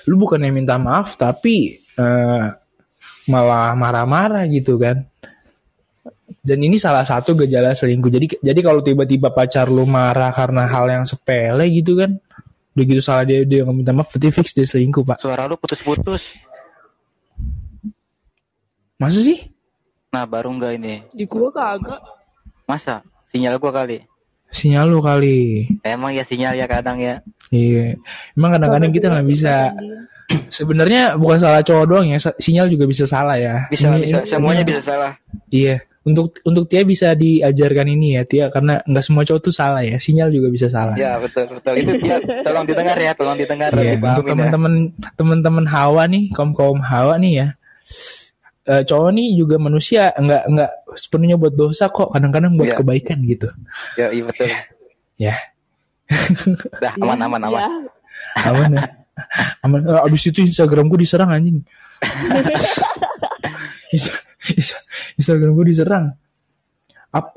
Lu bukannya minta maaf tapi eh, malah marah-marah gitu kan. Dan ini salah satu gejala selingkuh. Jadi jadi kalau tiba-tiba pacar lu marah karena hal yang sepele gitu kan. Udah gitu salah dia dia nggak minta maaf berarti fix dia selingkuh, Pak. Suara lu putus-putus. Masa sih? Nah, baru enggak ini. di gua kagak Masa? Sinyal gua kali. Sinyal lu kali. Emang ya sinyal ya kadang ya. Iya, emang kadang-kadang kita nggak bisa. Sebenarnya bukan salah cowok doang ya, sinyal juga bisa salah ya. Bisa, Ini- bisa. ini- Semuanya ini- bisa salah. Iya, untuk untuk Tia bisa diajarkan ini ya, Tia, karena nggak semua cowok tuh salah ya, sinyal juga bisa salah. Ya, betul, betul. Itu ya, tolong didengar ya, tolong didengar. Iya, untuk ya. teman-teman teman-teman Hawa nih, kaum kaum Hawa nih ya. Eh, cowok nih juga manusia, nggak nggak sepenuhnya buat dosa kok, kadang-kadang buat Iya. kebaikan gitu. Ya, iya betul. Ya, Dah, aman, aman, aman. ya, aman ya. Aman. Eh, Abis itu Instagram gue diserang anjing. Insta- Insta- Instagram gue diserang. Ap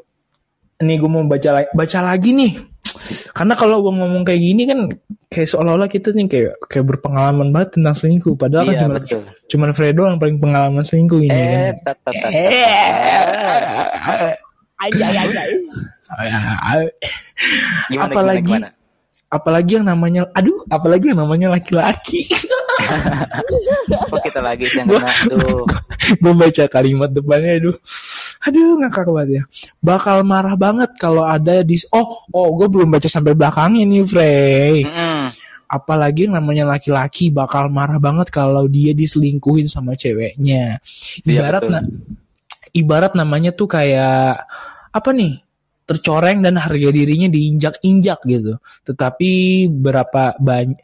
nih gue mau baca lagi, baca lagi nih. Karena kalau gue ngomong kayak gini kan kayak seolah-olah kita nih kayak kayak berpengalaman banget tentang selingkuh. Padahal kan Iya, cuma betul. cuman Fredo yang paling pengalaman selingkuh ini Eh, kan. tat, tat, tat. aja aja Gimana, apalagi gimana, gimana? apalagi yang namanya aduh apalagi yang namanya laki-laki. Kok kita lagi yang kena? Gue baca kalimat depannya aduh aduh ngakak banget ya. Bakal marah banget kalau ada di oh oh gue belum baca sampai belakangnya nih Frey. Mm-mm. apalagi yang namanya laki-laki bakal marah banget kalau dia diselingkuhin sama ceweknya. Iya, ibarat na- ibarat namanya tuh kayak apa nih tercoreng dan harga dirinya diinjak-injak gitu. Tetapi berapa banyak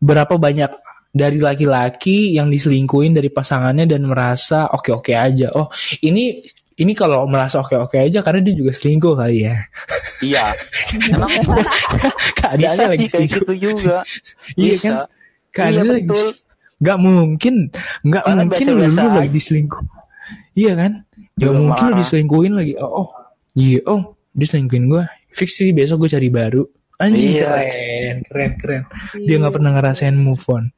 berapa banyak dari laki-laki yang diselingkuhin dari pasangannya dan merasa oke-oke aja. Oh, ini ini kalau merasa oke-oke aja karena dia juga selingkuh kali ya. Iya. Emang bisa Keadaannya lagi sih kayak selingkuh. gitu juga. Iya Bisa. kan? Keadaannya Iya, lagi betul. Gak mungkin, gak Orang mungkin lu, biasa-biasa lu aja. lagi diselingkuh. Iya kan? Gak mungkin lu diselingkuhin lagi. Oh, oh. iya, oh, dia selingkuhin gue. Fix sih besok gue cari baru. Anjing Iya. keren, keren, keren. Dia Iya. nggak pernah ngerasain move on.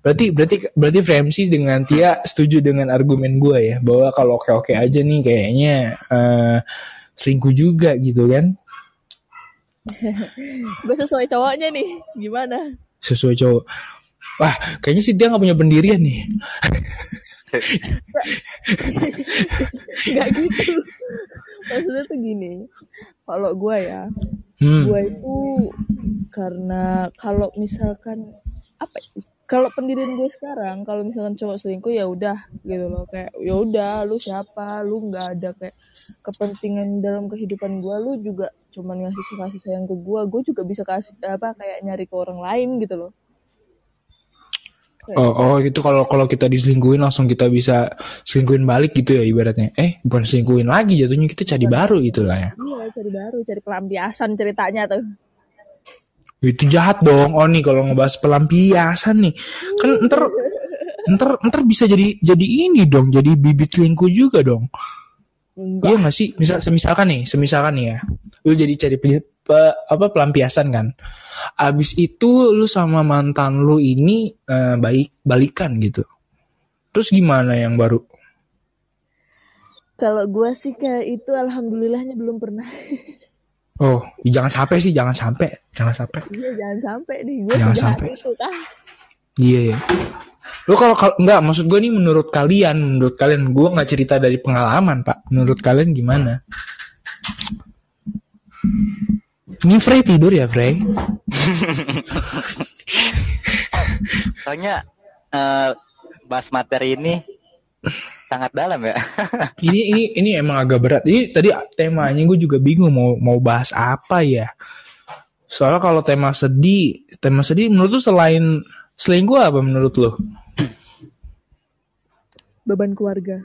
Berarti berarti berarti Fremsi dengan Tia setuju dengan argumen gue ya bahwa kalau oke-oke aja nih kayaknya eh, selingkuh juga gitu kan Gue sesuai cowoknya nih. Gimana? sesuai cowok. Wah, kayaknya sih dia nggak punya pendirian nih. Gak gitu. Maksudnya tuh gini. Kalau gue ya, Hmm. gue itu karena kalau misalkan apa ya, kalau pendirian gue sekarang kalau misalkan cowok selingkuh ya udah gitu loh. Kayak ya udah lu siapa? Lu nggak ada kayak kepentingan dalam kehidupan gue lu juga cuman ngasih kasih sayang ke gue gue juga bisa kasih apa kayak nyari ke orang lain gitu loh. Oh, oh itu kalau kalau kita diselingkuhin langsung kita bisa selingkuhin balik gitu ya ibaratnya. Eh, bukan selingkuhin lagi jatuhnya kita cari baru gitu lah ya. iya cari baru cari pelampiasan ceritanya tuh Itu jahat dong. Oh nih kalau ngebahas pelampiasan nih. Kan ntar ntar ntar bisa jadi jadi ini dong, jadi bibit selingkuh juga dong. enggak Iya nggak sih? Misal semisalkan nih, semisalkan nih ya. Lu jadi cari pe- apa pelampiasan kan. Abis itu lu sama mantan lu ini eh, baik balikan gitu. Terus gimana yang baru? kalau gue sih kayak itu alhamdulillahnya belum pernah Oh, jangan sampai sih, jangan sampai, jangan sampai. iya jangan sampai nih gue Jangan sampai. itu Iya ya. Lu kalau kalau enggak maksud gue nih menurut kalian, menurut kalian gue nggak cerita dari pengalaman pak. Menurut kalian gimana? Ini Frey tidur ya Frey? Soalnya eh, bahas materi ini sangat dalam ya. ini ini ini emang agak berat. Ini tadi temanya gue juga bingung mau mau bahas apa ya. Soalnya kalau tema sedih, tema sedih menurut lu selain selingkuh apa menurut lu? beban keluarga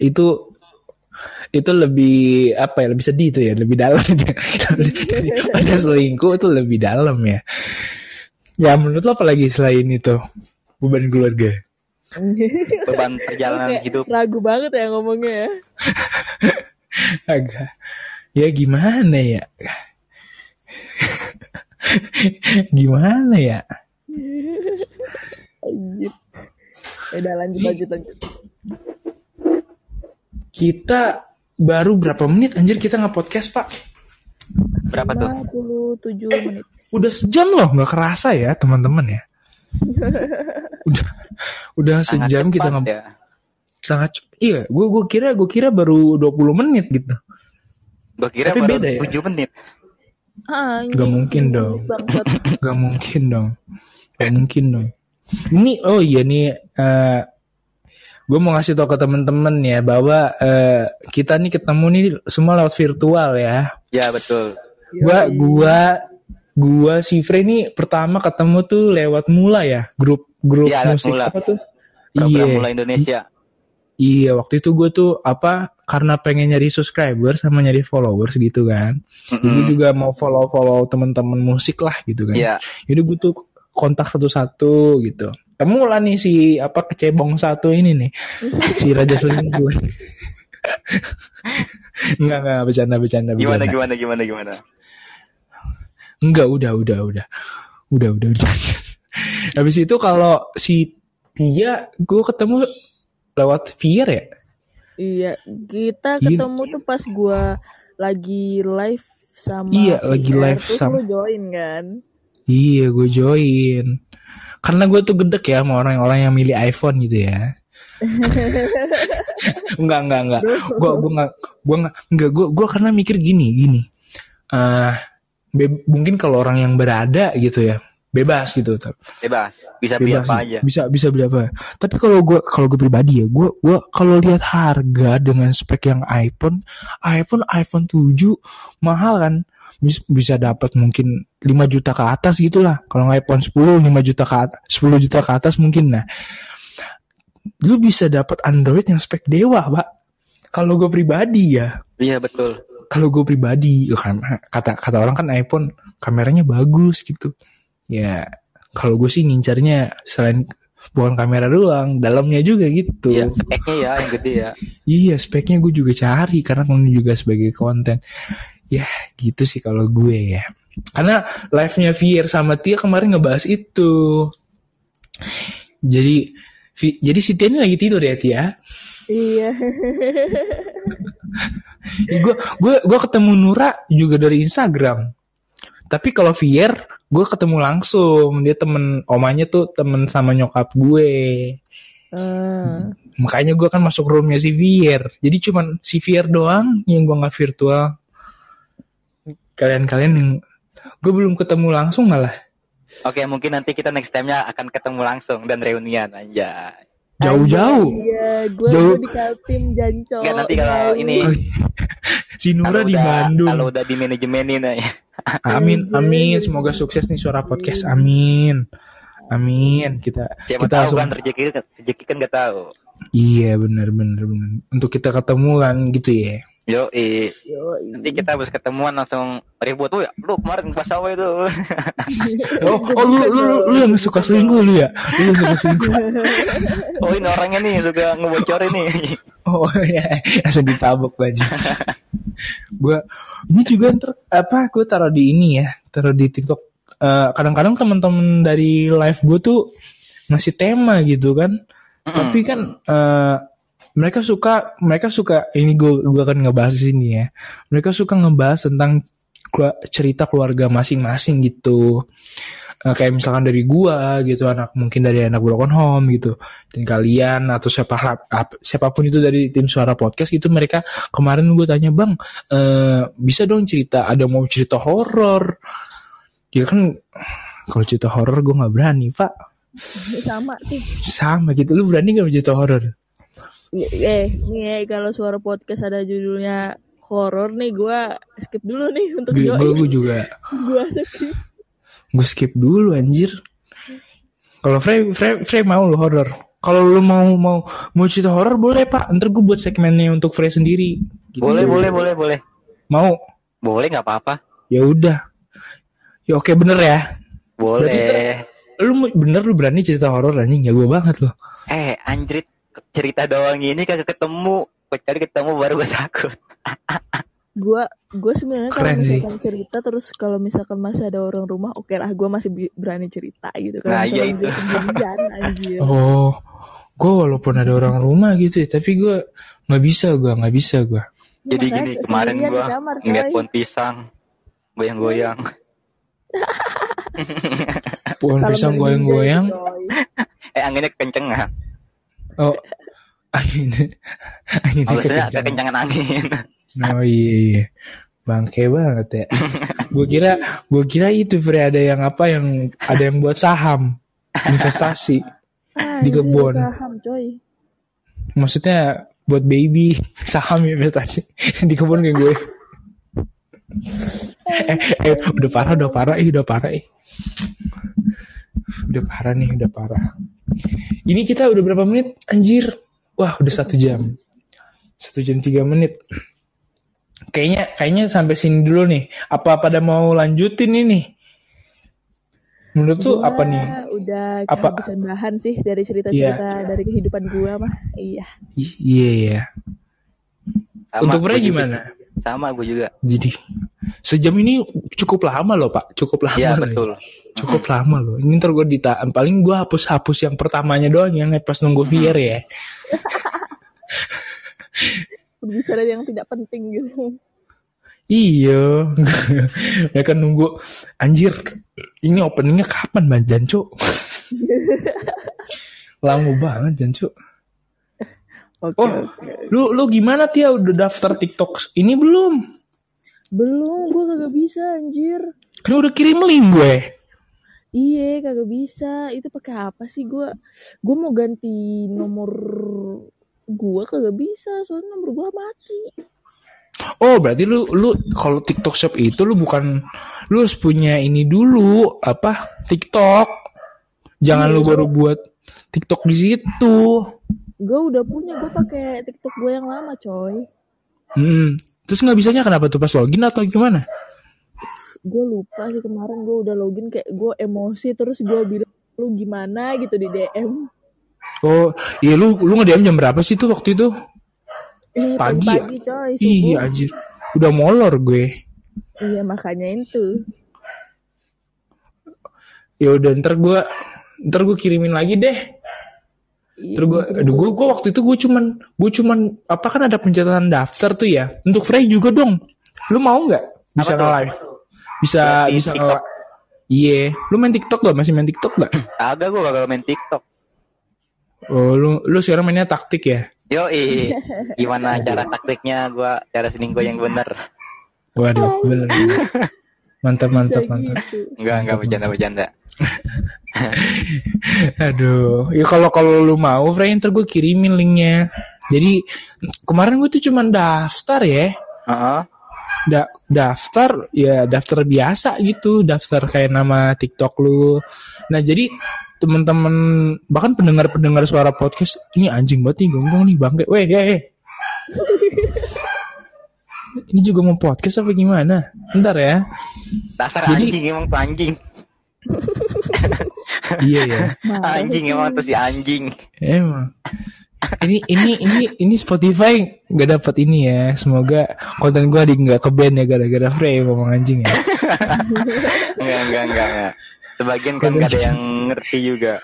Itu itu lebih apa ya lebih sedih itu ya lebih dalam ada selingkuh itu lebih dalam ya ya menurut lo apa lagi selain itu beban keluarga Beban perjalanan hidup. ragu banget ya ngomongnya ya agak ya gimana ya gimana ya Anjir. Udah lanjut lanjut lanjut. kita baru berapa menit anjir kita nge podcast pak Berapa tuh? 57 menit. udah sejam loh nggak kerasa ya teman-teman ya udah udah Sangat sejam kita cepat nge ya. sangat cep- iya gue gue kira gue kira baru 20 menit gitu Gua kira Tapi baru beda ya? 7 menit. Ah, Nggak mungkin dong. Bangsat. Gak mungkin dong. Gak mungkin dong. Ini oh iya nih eh gue mau ngasih tau ke temen-temen ya bahwa eh, kita nih ketemu nih semua lewat virtual ya. Ya betul. Gua gua gua si Frey nih pertama ketemu tuh lewat Mula ya, grup grup Iya, lewat musik Mula. apa tuh? Program Iya. mulai Indonesia. Iya, waktu itu gue tuh apa karena pengen nyari subscriber sama nyari followers gitu kan. Jadi Mm-mm. juga mau follow-follow temen-temen musik lah gitu kan. Iya. Jadi gue tuh kontak satu-satu gitu. Temu lah nih si apa kecebong satu ini nih. si Raja Selingkuh. enggak enggak bercanda bercanda Gimana bercanda. gimana gimana gimana? Enggak udah udah udah. Udah udah udah. Habis itu kalau si Tia gue ketemu lewat Vier ya. Iya, kita Iya. ketemu tuh pas gua lagi live sama Iya, lagi VR, live terus sama- lu join kan. Iya gue join. Karena gue tuh gedek ya sama orang-orang yang milih iPhone gitu ya. enggak enggak enggak. Gue gue enggak gue enggak enggak gue gue karena mikir gini gini. eh be- mungkin kalau orang yang berada gitu ya bebas gitu. Bebas. Bisa beli bebas apa aja. bisa bisa beli apa. Tapi kalau gue kalau gue pribadi ya gue gue kalau lihat harga dengan spek yang iPhone iPhone iPhone 7 mahal kan? Bis- bisa dapat mungkin 5 juta ke atas gitulah. Kalau iPhone 10 5 juta ke atas 10 juta ke atas mungkin. Nah lu bisa dapat Android yang spek dewa pak. Kalau gue pribadi ya. Iya betul. Kalau gue pribadi ya kan, kata kata orang kan iPhone kameranya bagus gitu. Ya kalau gue sih ngincarnya selain bukan kamera doang dalamnya juga gitu. Iya, speknya ya yang gede ya. iya speknya gue juga cari karena kan juga sebagai konten. Ya gitu sih kalau gue ya. Karena live-nya Vier sama Tia kemarin ngebahas itu. Jadi jadi si Tia ini lagi tidur ya Tia? Iya. gue gue gue ketemu Nura juga dari Instagram. Tapi kalau Vier gue ketemu langsung. Dia temen omanya tuh temen sama nyokap gue. Ah. makanya gue kan masuk roomnya si Vier jadi cuman si Vier doang yang gue nggak virtual. Kalian-kalian yang gue belum ketemu langsung malah. Oke, mungkin nanti kita next time-nya akan ketemu langsung dan reunian aja. Jauh-jauh Iya, gue Jauh. di Kaltim Jancok. Enggak nanti kalau Jauh. ini si Nura di udah, Bandung Kalau udah di manajemenin ya. amin amin semoga sukses nih suara podcast amin amin kita Siapa kita tahu langsung kan rezeki rezeki kan gak tahu. iya benar benar benar untuk kita ketemu kan gitu ya Yo, eh, Yoi. nanti kita habis ketemuan langsung ribut tuh ya. Lu kemarin pas awal itu. oh, oh lu, lu, lu, lu yang suka selingkuh lu ya lu yang suka selingkuh oh ini orangnya nih suka ngebocorin nih. Oh ya, langsung ditabok baju. gua ini juga ntar apa gue taruh di ini ya, taruh di TikTok. Eh, kadang-kadang teman-teman dari live gue tuh ngasih tema gitu kan. Tapi kan eh, mereka suka mereka suka ini gue gue akan ngebahas di sini ya. Mereka suka ngebahas tentang cerita keluarga masing-masing gitu. Eh, kayak misalkan dari gua gitu anak mungkin dari anak broken home gitu dan kalian atau siapa ap- siapa pun itu dari tim suara podcast itu mereka kemarin gue tanya bang eh, bisa dong cerita ada mau cerita horor ya kan kalau cerita horor gue nggak berani pak Sama sih. sama gitu lu berani nggak cerita horor Eh, nih eh, kalau suara podcast ada judulnya horor nih, gue skip dulu nih untuk gue gue juga. Gue skip. gue skip dulu anjir. Kalau Frey Frey Frey mau lu horor. Kalau lu mau mau mau cerita horor boleh pak. Ntar gue buat segmennya untuk Frey sendiri. Gitu. Boleh, boleh, boleh, boleh. mau? Boleh nggak apa-apa. ya udah. Ya oke bener ya. Boleh. Berarti ter- lu mau- bener lu berani cerita horor anjing. Ya gue banget loh Eh, anjrit cerita doang ini kagak ketemu. Kecuali ketemu baru gue takut. Gue gue sebenarnya kalau Keren sih. misalkan cerita terus kalau misalkan masih ada orang rumah, oke lah gue masih berani cerita gitu. Kalau Nah, iya misalkan itu. gue anjir. oh gue walaupun ada orang rumah gitu ya tapi gue nggak bisa gue nggak bisa gue Jadi Makanya gini, kemarin kamar, ngeliat pohon pisang goyang-goyang. pohon pisang goyang-goyang. Eh, anginnya kekencengan. Oh. Angin. Angin Maksudnya kekencangan angin. oh iya, iya. bangke banget ya. Gue kira gue kira itu Fre ada yang apa yang ada yang buat saham. Investasi. Ah, Di ini kebun. Saham coy. maksudnya buat baby. Saham investasi. Di kebun kayak gue. Eh, eh udah parah udah parah ih udah parah ih. Udah parah nih udah parah ini kita udah berapa menit anjir wah udah satu jam satu jam tiga menit kayaknya kayaknya sampai sini dulu nih apa pada mau lanjutin ini menurut tuh Gua apa nih Udah Apa? kehabisan bahan sih dari cerita-cerita dari kehidupan gua mah. Iya. Iya iya Sama, untuk juga gimana. Sama gue juga. jadi sejam ini cukup lama loh pak. Cukup lama Iya, loh. betul. cukup lama loh. Ini ntar gue dita paling gue hapus hapus yang pertamanya doang yang pas nunggu VR ya. Berbicara yang tidak penting gitu. iya. Mereka nunggu anjir ini openingnya kapan bang Janco lama banget Janco Oke. oh lu lu gimana Tia? Udah daftar TikTok ini belum Belum, gua kagak bisa anjir. kan udah kirim link gue Iya, kagak bisa. Itu pakai apa sih gua? Gua mau ganti nomor gua kagak bisa, soalnya nomor gua mati. Oh berarti lu lu kalau TikTok Shop itu lu bukan lu harus punya ini dulu apa TikTok. Jangan lu baru buat TikTok di situ. Gua udah punya, gua pakai TikTok gua yang lama, coy. Hmm. Terus nggak bisanya kenapa tuh pas login atau gimana? Gue lupa sih kemarin gue udah login kayak gue emosi terus gue bilang lu gimana gitu di DM. Oh iya lu lu nge-DM jam berapa sih tuh waktu itu? Eh, Pagi ya? pagi coy, subuh. Iya anjir. Udah molor gue. Iya makanya itu. Ya udah ntar gue ntar gue kirimin lagi deh. Iya, Terus gue, aduh gue, gue waktu itu gue cuman, gue cuman, apa kan ada pencatatan daftar tuh ya. Untuk Frey juga dong. Lu mau nggak? Bisa Apa tuh? nge-live. Bisa, Di bisa nge Iya. Lu main TikTok gak? Masih main TikTok gak? Agak gue gak main TikTok. Oh, lu, lu sekarang mainnya taktik ya? Yo, gimana cara taktiknya gua cara selingkuh yang bener? Waduh, bener. Mantap, mantap, Bisa mantap. gitu. Enggak, enggak bercanda-bercanda. Aduh, ya kalau kalau lu mau, Frey, ntar gue kirimin linknya. Jadi kemarin gue tuh cuman daftar ya, Heeh. da- daftar ya daftar biasa gitu, daftar kayak nama TikTok lu. Nah jadi teman-teman bahkan pendengar-pendengar suara podcast ini anjing banget nih gonggong nih bangke, weh, ya. Ini juga mau podcast apa gimana? Ntar ya. Dasar Jadi- anjing emang tuh anjing. Iya ya. Anjing emang tuh si anjing. Emang. Ini ini ini ini Spotify nggak dapat ini ya. Semoga konten gua di nggak ke band ya gara-gara Frey ngomong anjing ya. Enggak, enggak, enggak, enggak. Sebagian kan gak ada yang ngerti juga.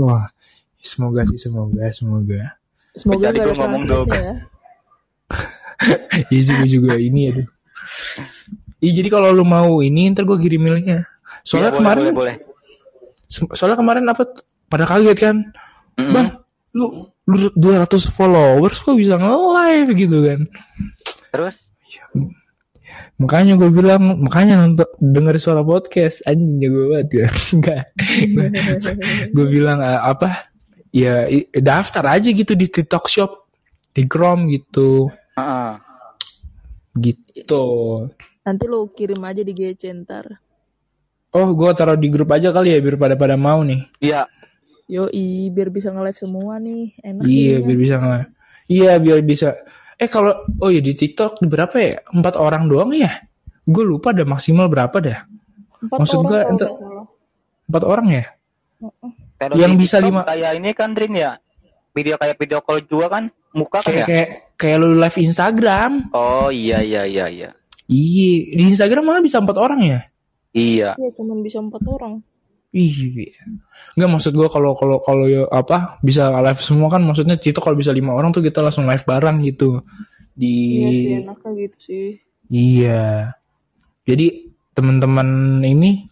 Wah, semoga sih semoga semoga. Semoga Kecuali ada ngomong translate-nya ya. Iya juga juga ini aduh. Iya jadi kalau lu mau ini ntar gua kirim linknya. Soalnya Iya, boleh, kemarin boleh, boleh. soalnya kemarin apa pada kaget kan. Mm-mm. Bang, lu lu 200 followers kok bisa nge-live gitu kan. Terus Makanya gue bilang, makanya nonton denger suara podcast anjing jago banget ya. Enggak. gue bilang eh, apa? Ya daftar aja gitu di TikTok Shop, di Chrome gitu. Heeh. Gitu. Nanti lo kirim aja di GC ntar. Oh, gue taruh di grup aja kali ya biar pada pada mau nih. Iya, Yoi, biar bisa nge-live semua nih. Enak Iya, biar bisa nggak? Iya, biar bisa. Eh kalau oh ya di TikTok berapa ya? Empat orang doang ya? Gue lupa ada maksimal berapa dah? Empat maksud salah. Empat orang ya? Kalau Yang bisa TikTok lima- kayak ini kan Drin ya. Video kayak video call juga kan muka kan Kayak ya? kayak kayak lu live Instagram. Oh iya iya iya iya. Iya, di Instagram malah bisa empat orang ya? Iya. Iya, cuman bisa empat orang. Iya. Nggak maksud gua kalau kalau kalau ya apa bisa live semua kan maksudnya itu kalau bisa lima orang tuh kita langsung live bareng gitu di Iya sih, enaknya gitu sih. iya. Jadi teman-teman ini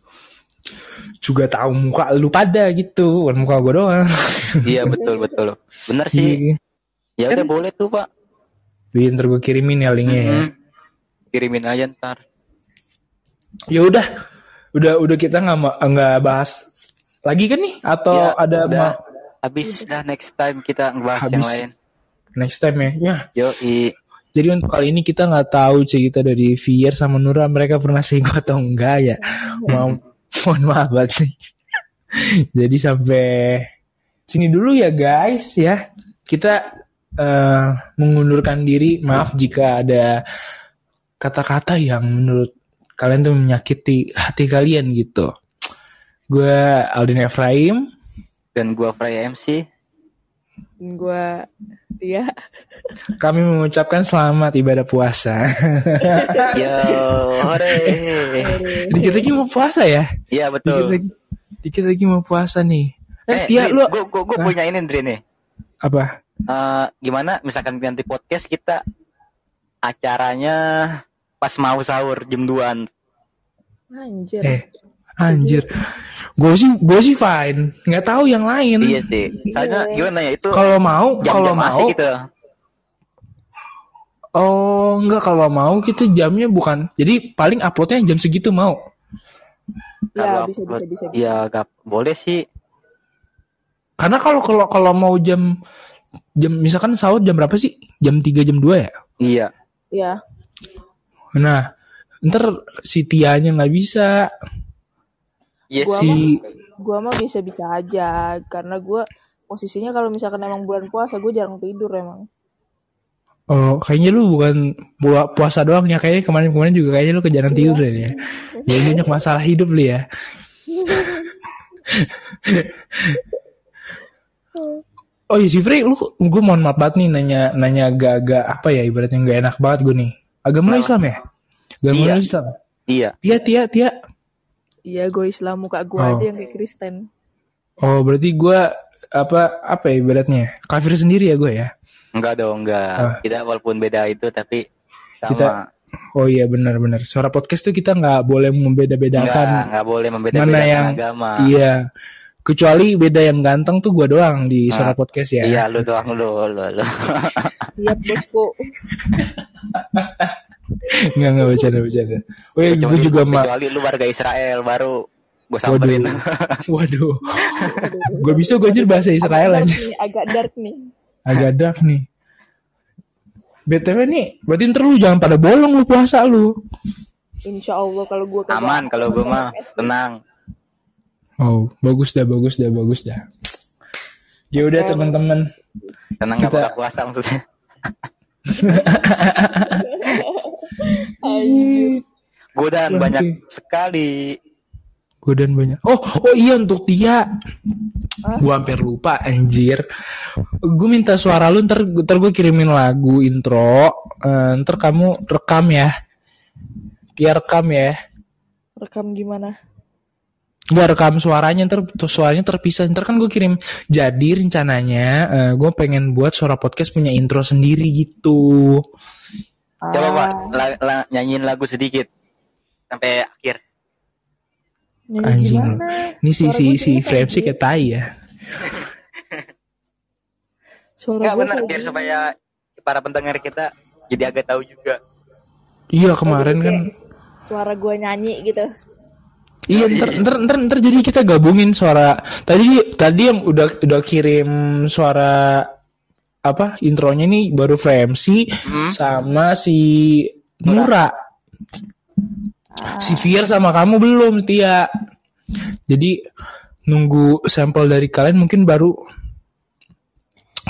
juga tahu muka lu pada gitu, bukan muka gua doang. Iya betul betul. Bener sih. Iya. Ya udah boleh tuh, Pak. Iya, ntar gue kirimin ya linknya ya. Mhm. Kirimin aja ntar. Ya udah, udah udah kita nggak nggak bahas lagi kan nih? Atau Ya, ada udah. ma- Habis dah next time kita ngebahas Habis. yang lain. next time ya? Ya, Yo, Jadi untuk kali ini kita nggak tahu cerita dari Fier sama Nura mereka pernah selingkuh atau enggak ya. Mau mohon maaf banget nih. Jadi sampai sini dulu ya guys ya. Kita eh, mengundurkan diri. Maaf jika ada kata-kata yang menurut kalian tuh menyakiti hati kalian gitu. Gue Aldin Efraim. dan gua Freya MC. Dan gue dia Kami mengucapkan selamat ibadah puasa. Yo, hore. Dikit lagi mau puasa ya? Iya Dikit betul. lagi, dikit lagi mau puasa nih. Eh, Eh, Tia, Drin, lu gua, gua, gua Hah? punya ini Drin nih. apa? Eh, gimana misalkan nanti podcast kita acaranya pas mau sahur jam 2 anjir. Eh, anjir. Gue sih, gue sih fine. Nggak tahu yang lain. Iya sih. Soalnya Iya. gimana ya itu Kalau mau, kalau mau, gitu. oh enggak kalau mau kita jamnya bukan. Jadi paling uploadnya jam segitu mau. ya Kalau bisa bisa upload, bisa. bisa. Ya gak boleh sih. Karena kalau kalau kalau mau jam jam misalkan sahur jam berapa sih? Jam 3 jam 2 ya? Iya. Ya, Nah, ntar si Tianya nggak bisa. Iya Gua sih. Si gue mah bisa bisa aja karena gue posisinya kalau misalkan emang bulan puasa gue jarang tidur emang. Oh, kayaknya lu bukan pua- puasa doang ya. Kayaknya kemarin-kemarin juga kayaknya lu kejaran tidur deh ya. Jadi banyak masalah hidup lu ya. Oh iya si Frey, lu gue mohon maaf banget nih nanya nanya agak-agak apa ya ibaratnya nggak enak banget gue nih. Agama lu Kenapa? Islam ya? Gak Iya. Islam. Iya. Tia, Tia, Tia. Iya gue Islam muka gue Oh. aja yang kayak Kristen. Oh, berarti gue apa apa ya ibaratnya? Kafir sendiri ya gue ya. Enggak dong, enggak. Ah. Kita walaupun beda itu tapi sama. Kita- Oh iya benar-benar. Suara podcast tuh kita nggak boleh membeda-bedakan. enggak boleh Mana membeda-bedakan yang- agama. Iya. Kecuali beda yang ganteng tuh gue doang di Ah. suara podcast ya. Iya, lu doang lu, lu, lu. Iya bosku. Nggak nggak bercanda bercanda. Oh iya, gue juga mah. kecuali lu warga Israel baru gue samperin. Waduh. Gue bisa gue aja bahasa Israel agak aja. dark nih, agak dark nih. Agak dark nih. BTW nih, berarti ntar lu jangan pada bolong lu puasa lu. Insya Allah kalau gue Aman kalau gue mah tenang. Oh, bagus dah, bagus dah, bagus dah. Ya udah teman-teman. Tenang enggak Kita- bakal puasa maksudnya. Godaan banyak sekali. Godaan banyak. Oh, oh iya untuk Tia. Gua hampir lupa anjir. Gue minta suara lu ntar, ntar gue kirimin lagu intro. Eh, ntar kamu rekam ya. Tia rekam ya. Rekam gimana? Gak rekam suaranya ntar suaranya terpisah. Ntar kan gue kirim. Jadi rencananya eh, gue pengen buat suara podcast punya intro sendiri gitu. Coba Pak, Ah, la- la- nyanyiin lagu sedikit sampai akhir. nyanyi Anjing. gimana? Ini si Suara si gue si frame sih kayak tai ya. Suara Enggak gue benar biar supaya para pendengar kita jadi agak tahu juga. Iya kemarin kan. Suara gue nyanyi gitu. Iya ntar, ntar ntar ntar jadi kita gabungin suara tadi tadi yang udah udah kirim suara apa intronya nih baru Fremsi Hmm? sama si Nura. Ah, si Fir sama kamu belum Tia. Jadi nunggu sampel dari kalian mungkin baru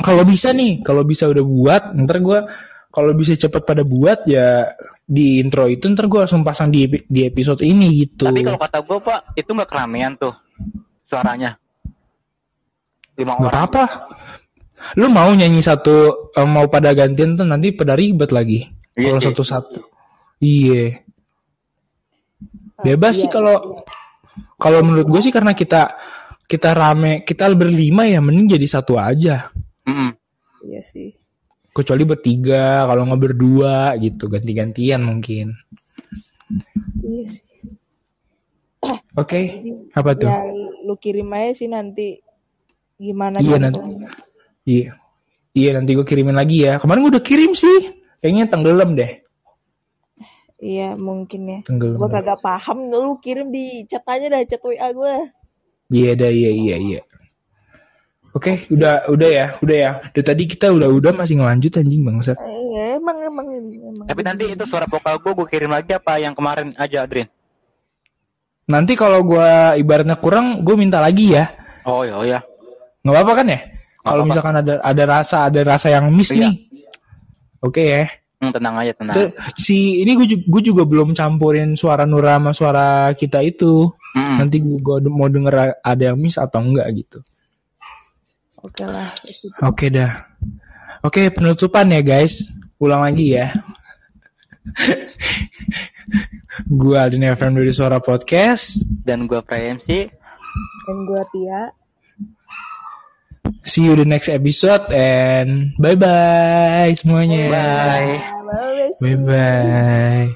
kalau bisa nih kalau bisa udah buat ntar gua kalau bisa cepet pada buat ya di intro itu ntar gua langsung pasang di di episode ini gitu Tapi kalau kata gue Pak, itu nggak keramaian tuh suaranya. Lima Gak orang. apa-apa. Lu mau nyanyi satu eh, mau pada gantian tuh nanti pada ribet lagi. Iya kalau satu-satu. Iya. Bebas sih iya, kalau kalau menurut gue sih karena kita kita rame, kita berlima ya mending jadi satu aja. Mm-mm. Iya sih. Kecuali bertiga, kalau nggak berdua gitu, ganti-gantian mungkin. Iya sih. Oke, apa tuh? Ya lu kirim aja sih nanti gimana Iya, contohnya. Iya. Iya nanti gue kirimin lagi ya. Kemarin gue udah kirim sih. Kayaknya tenggelam deh. Iya mungkin ya. Tenggelam. Gue kagak paham lu kirim di chat aja dah chat WA gue. Iya dah iya iya iya. Oke, udah udah ya, udah ya. Dari tadi kita udah udah masih ngelanjut anjing bangsat. Eh, emang emang emang. Tapi nanti itu suara vokal gue gue kirim lagi apa yang kemarin aja Adrin? Nanti kalau gua ibaratnya kurang, gue minta lagi ya. Oh iya oh ya. Nggak apa-apa kan ya? Kalau misalkan ada ada rasa ada rasa yang miss Iya. nih. Oke ya. Hmm, tenang aja tenang. Tuh, si ini gue juga, gue juga belum campurin suara Nura sama suara kita itu. Mm-mm. Nanti gue mau denger ada yang miss atau enggak gitu. Oke lah. ya sudah. Oke dah. Oke penutupan ya guys. Ulang lagi ya. gue Aldin FM dari Suara Podcast. Dan gue Prayemsi. Dan gue Tia. See you the next episode and bye bye semuanya. Bye. Halo, Bye bye.